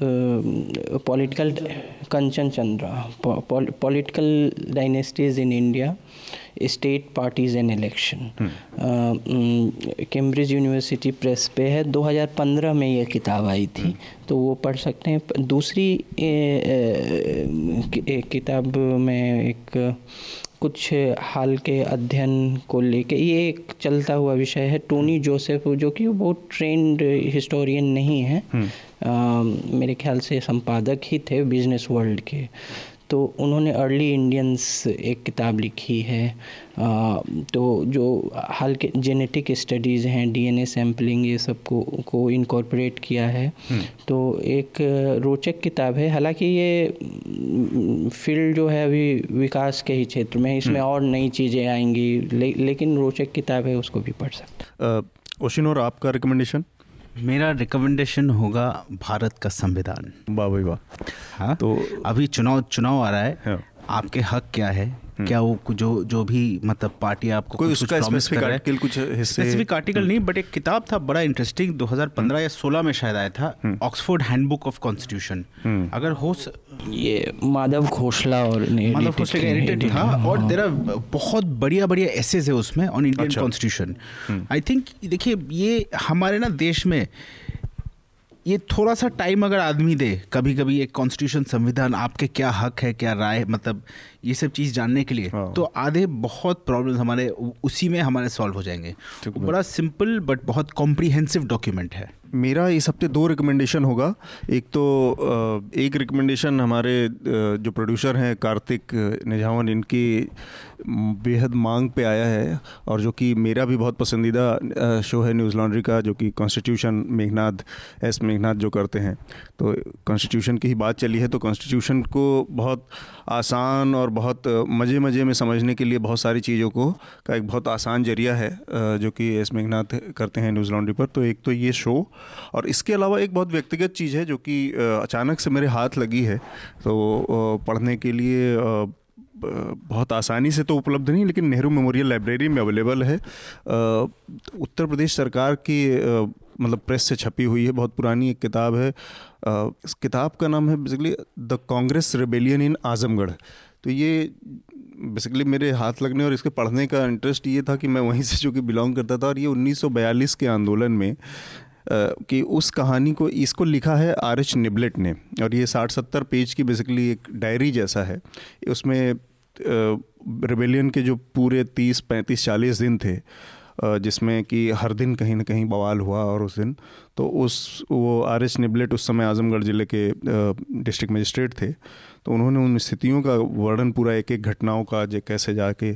political Kanchan Chandra political dynasties in India state parties and election Cambridge university press पे है 2015 में ये किताब आई थी। हम्म। तो वो पढ़ सकते हैं। दूसरी ए, ए, ए, किताब में एक कुछ हाल के अध्ययन को लेके ये एक चलता हुआ विषय है। टोनी जोसेफ जो कि बहुत ट्रेंड हिस्टोरियन नहीं है। हम्म। मेरे ख्याल से संपादक ही थे बिज़नेस वर्ल्ड के। तो उन्होंने अर्ली इंडियंस एक किताब लिखी है। आ, तो जो हाल के जेनेटिक स्टडीज़ हैं डीएनए सैम्पलिंग ये सबको को इनकॉर्पोरेट किया है। हम्म। तो एक रोचक किताब है। हालाँकि ये फ़ील्ड जो है अभी विकास के ही क्षेत्र में इसमें हम्म। और नई चीज़ें आएँगी ले, लेकिन रोचक किताब है उसको भी पढ़ सकते ओशिन और आपका रिकमेंडेशन मेरा रिकमेंडेशन होगा भारत का संविधान वाह भाई वाह हाँ तो अभी चुनाव चुनाव आ रहा है हाँ। आपके हक क्या है। क्या वो जो जो भी मतलब पार्टी आपको कोई उसका स्पेसिफिक आर्टिकल कुछ स्पेसिफिक आर्टिकल नहीं बट एक किताब था बड़ा इंटरेस्टिंग 2015 या 16 में शायद आया था ऑक्सफोर्ड हैंडबुक ऑफ़ कॉन्स्टिट्यूशन अगर हो स... ये माधव घोषला और माधव घोषला का एडिटेड था और तेरा बहुत बढ़िया बढ़िया एसेज है उसमें on Indian constitution I think देखिए ये हमारे ना देश में ये थोड़ा सा टाइम अगर आदमी दे कभी कभी एक कॉन्स्टिट्यूशन संविधान आपके क्या हक है क्या राय मतलब ये सब चीज़ जानने के लिए हाँ। तो आधे बहुत प्रॉब्लम्स हमारे उसी में हमारे सॉल्व हो जाएँगे। बड़ा सिंपल बट बहुत कॉम्प्रीहेंसिव डॉक्यूमेंट है। मेरा इस हफ़्ते दो रिकमेंडेशन होगा। एक तो एक रिकमेंडेशन हमारे जो प्रोड्यूसर हैं कार्तिक निझावन इनकी बेहद मांग पे आया है और जो कि मेरा भी बहुत पसंदीदा शो है न्यूज़ लॉन्ड्री का, जो कि कॉन्स्टिट्यूशन मेघनाथ एस मेघनाथ जो करते हैं। तो कॉन्स्टिट्यूशन की ही बात चली है तो कॉन्स्टिट्यूशन को बहुत आसान और बहुत मज़े मज़े में समझने के लिए बहुत सारी चीज़ों को, का एक बहुत आसान ज़रिया है जो कि एस मेघनाथ करते हैं न्यूज़ लॉन्ड्री पर। तो एक तो ये शो और इसके अलावा एक बहुत व्यक्तिगत चीज़ है जो कि अचानक से मेरे हाथ लगी है। तो पढ़ने के लिए बहुत आसानी से तो उपलब्ध नहीं, लेकिन नेहरू मेमोरियल लाइब्रेरी में अवेलेबल है। उत्तर प्रदेश सरकार की मतलब प्रेस से छपी हुई है, बहुत पुरानी एक किताब है। इस किताब का नाम है basically the Congress rebellion in Azamgarh तो ये बेसिकली मेरे हाथ लगने और इसके पढ़ने का इंटरेस्ट ये था कि मैं वहीं से जो कि बिलोंग करता था और ये 1942 के आंदोलन में कि उस कहानी को, इसको लिखा है आर एच निबलेट ने। और ये साठ सत्तर पेज की बेसिकली एक डायरी जैसा है। उसमें रिबेलियन के जो पूरे तीस, पैंतीस, चालीस दिन थे जिसमें कि हर दिन कहीं ना कहीं बवाल हुआ और उस दिन तो उस, वो आर एस निबलेट उस समय आजमगढ़ ज़िले के डिस्ट्रिक्ट मजिस्ट्रेट थे तो उन्होंने उन स्थितियों का वर्णन पूरा एक एक घटनाओं का जो कैसे जाके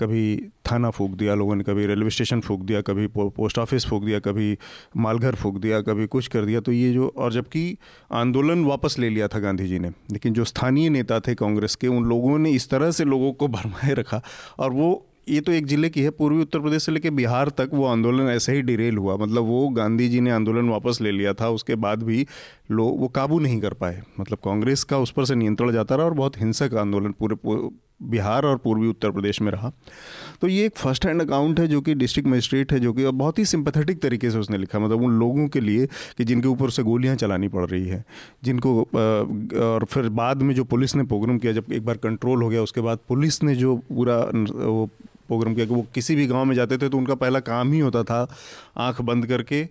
कभी थाना फूक दिया, लोगों ने कभी रेलवे स्टेशन फूक दिया, कभी पोस्ट ऑफ़िस फूक दिया, कभी मालघर फूक दिया, कभी कुछ कर दिया तो ये जो, और जबकि आंदोलन वापस ले लिया था गांधी जी ने, लेकिन जो स्थानीय नेता थे कांग्रेस के, उन लोगों ने इस तरह से लोगों को भरमाए रखा और वो ये तो एक ज़िले की है, पूर्वी उत्तर प्रदेश से लेकर बिहार तक वो आंदोलन ऐसे ही डिरेल हुआ। मतलब वो गांधी जी ने आंदोलन वापस ले लिया था, उसके बाद भी लोग वो काबू नहीं कर पाए। मतलब कांग्रेस का उस पर से नियंत्रण जाता रहा और बहुत हिंसक आंदोलन पूरे बिहार और पूर्वी उत्तर प्रदेश में रहा। तो ये एक फ़र्स्ट हैंड अकाउंट है जो कि डिस्ट्रिक्ट मजिस्ट्रेट है, जो कि बहुत ही सिंपथेटिक तरीके से उसने लिखा। मतलब उन लोगों के लिए कि जिनके ऊपर से गोलियाँ चलानी पड़ रही है, जिनको और फिर बाद में जो पुलिस ने प्रोग्राम किया, जब एक बार कंट्रोल हो गया, उसके बाद पुलिस ने जो पूरा, वो प्रोग्राम किया कि वो किसी भी गाँव में जाते थे तो उनका पहला काम ही होता था आँख बंद करके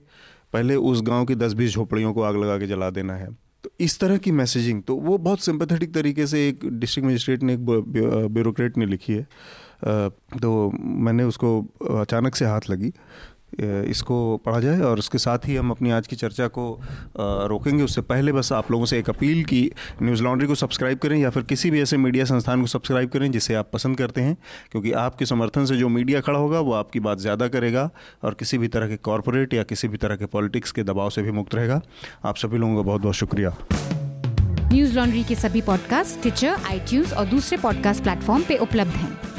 पहले उस गाँव की दस बीस झोपड़ियों को आग लगा के जला देना है। तो इस तरह की मैसेजिंग तो वो बहुत सिंपथेटिक तरीके से एक डिस्ट्रिक्ट मजिस्ट्रेट ने एक ब्यूरोक्रेट ने लिखी है। तो मैंने उसको अचानक से हाथ लगी। इसको पढ़ा जाए और उसके साथ ही हम अपनी आज की चर्चा को रोकेंगे। उससे पहले बस आप लोगों से एक अपील की, न्यूज़ लॉन्ड्री को सब्सक्राइब करें या फिर किसी भी ऐसे मीडिया संस्थान को सब्सक्राइब करें जिसे आप पसंद करते हैं, क्योंकि आपके समर्थन से जो मीडिया खड़ा होगा वो आपकी बात ज़्यादा करेगा और किसी भी तरह के कॉरपोरेट या किसी भी तरह के पॉलिटिक्स के दबाव से भी मुक्त रहेगा। आप सभी लोगों का बहुत बहुत शुक्रिया। न्यूज़ लॉन्ड्री के सभी पॉडकास्ट ट्विटर आई और दूसरे पॉडकास्ट प्लेटफॉर्म पर उपलब्ध हैं।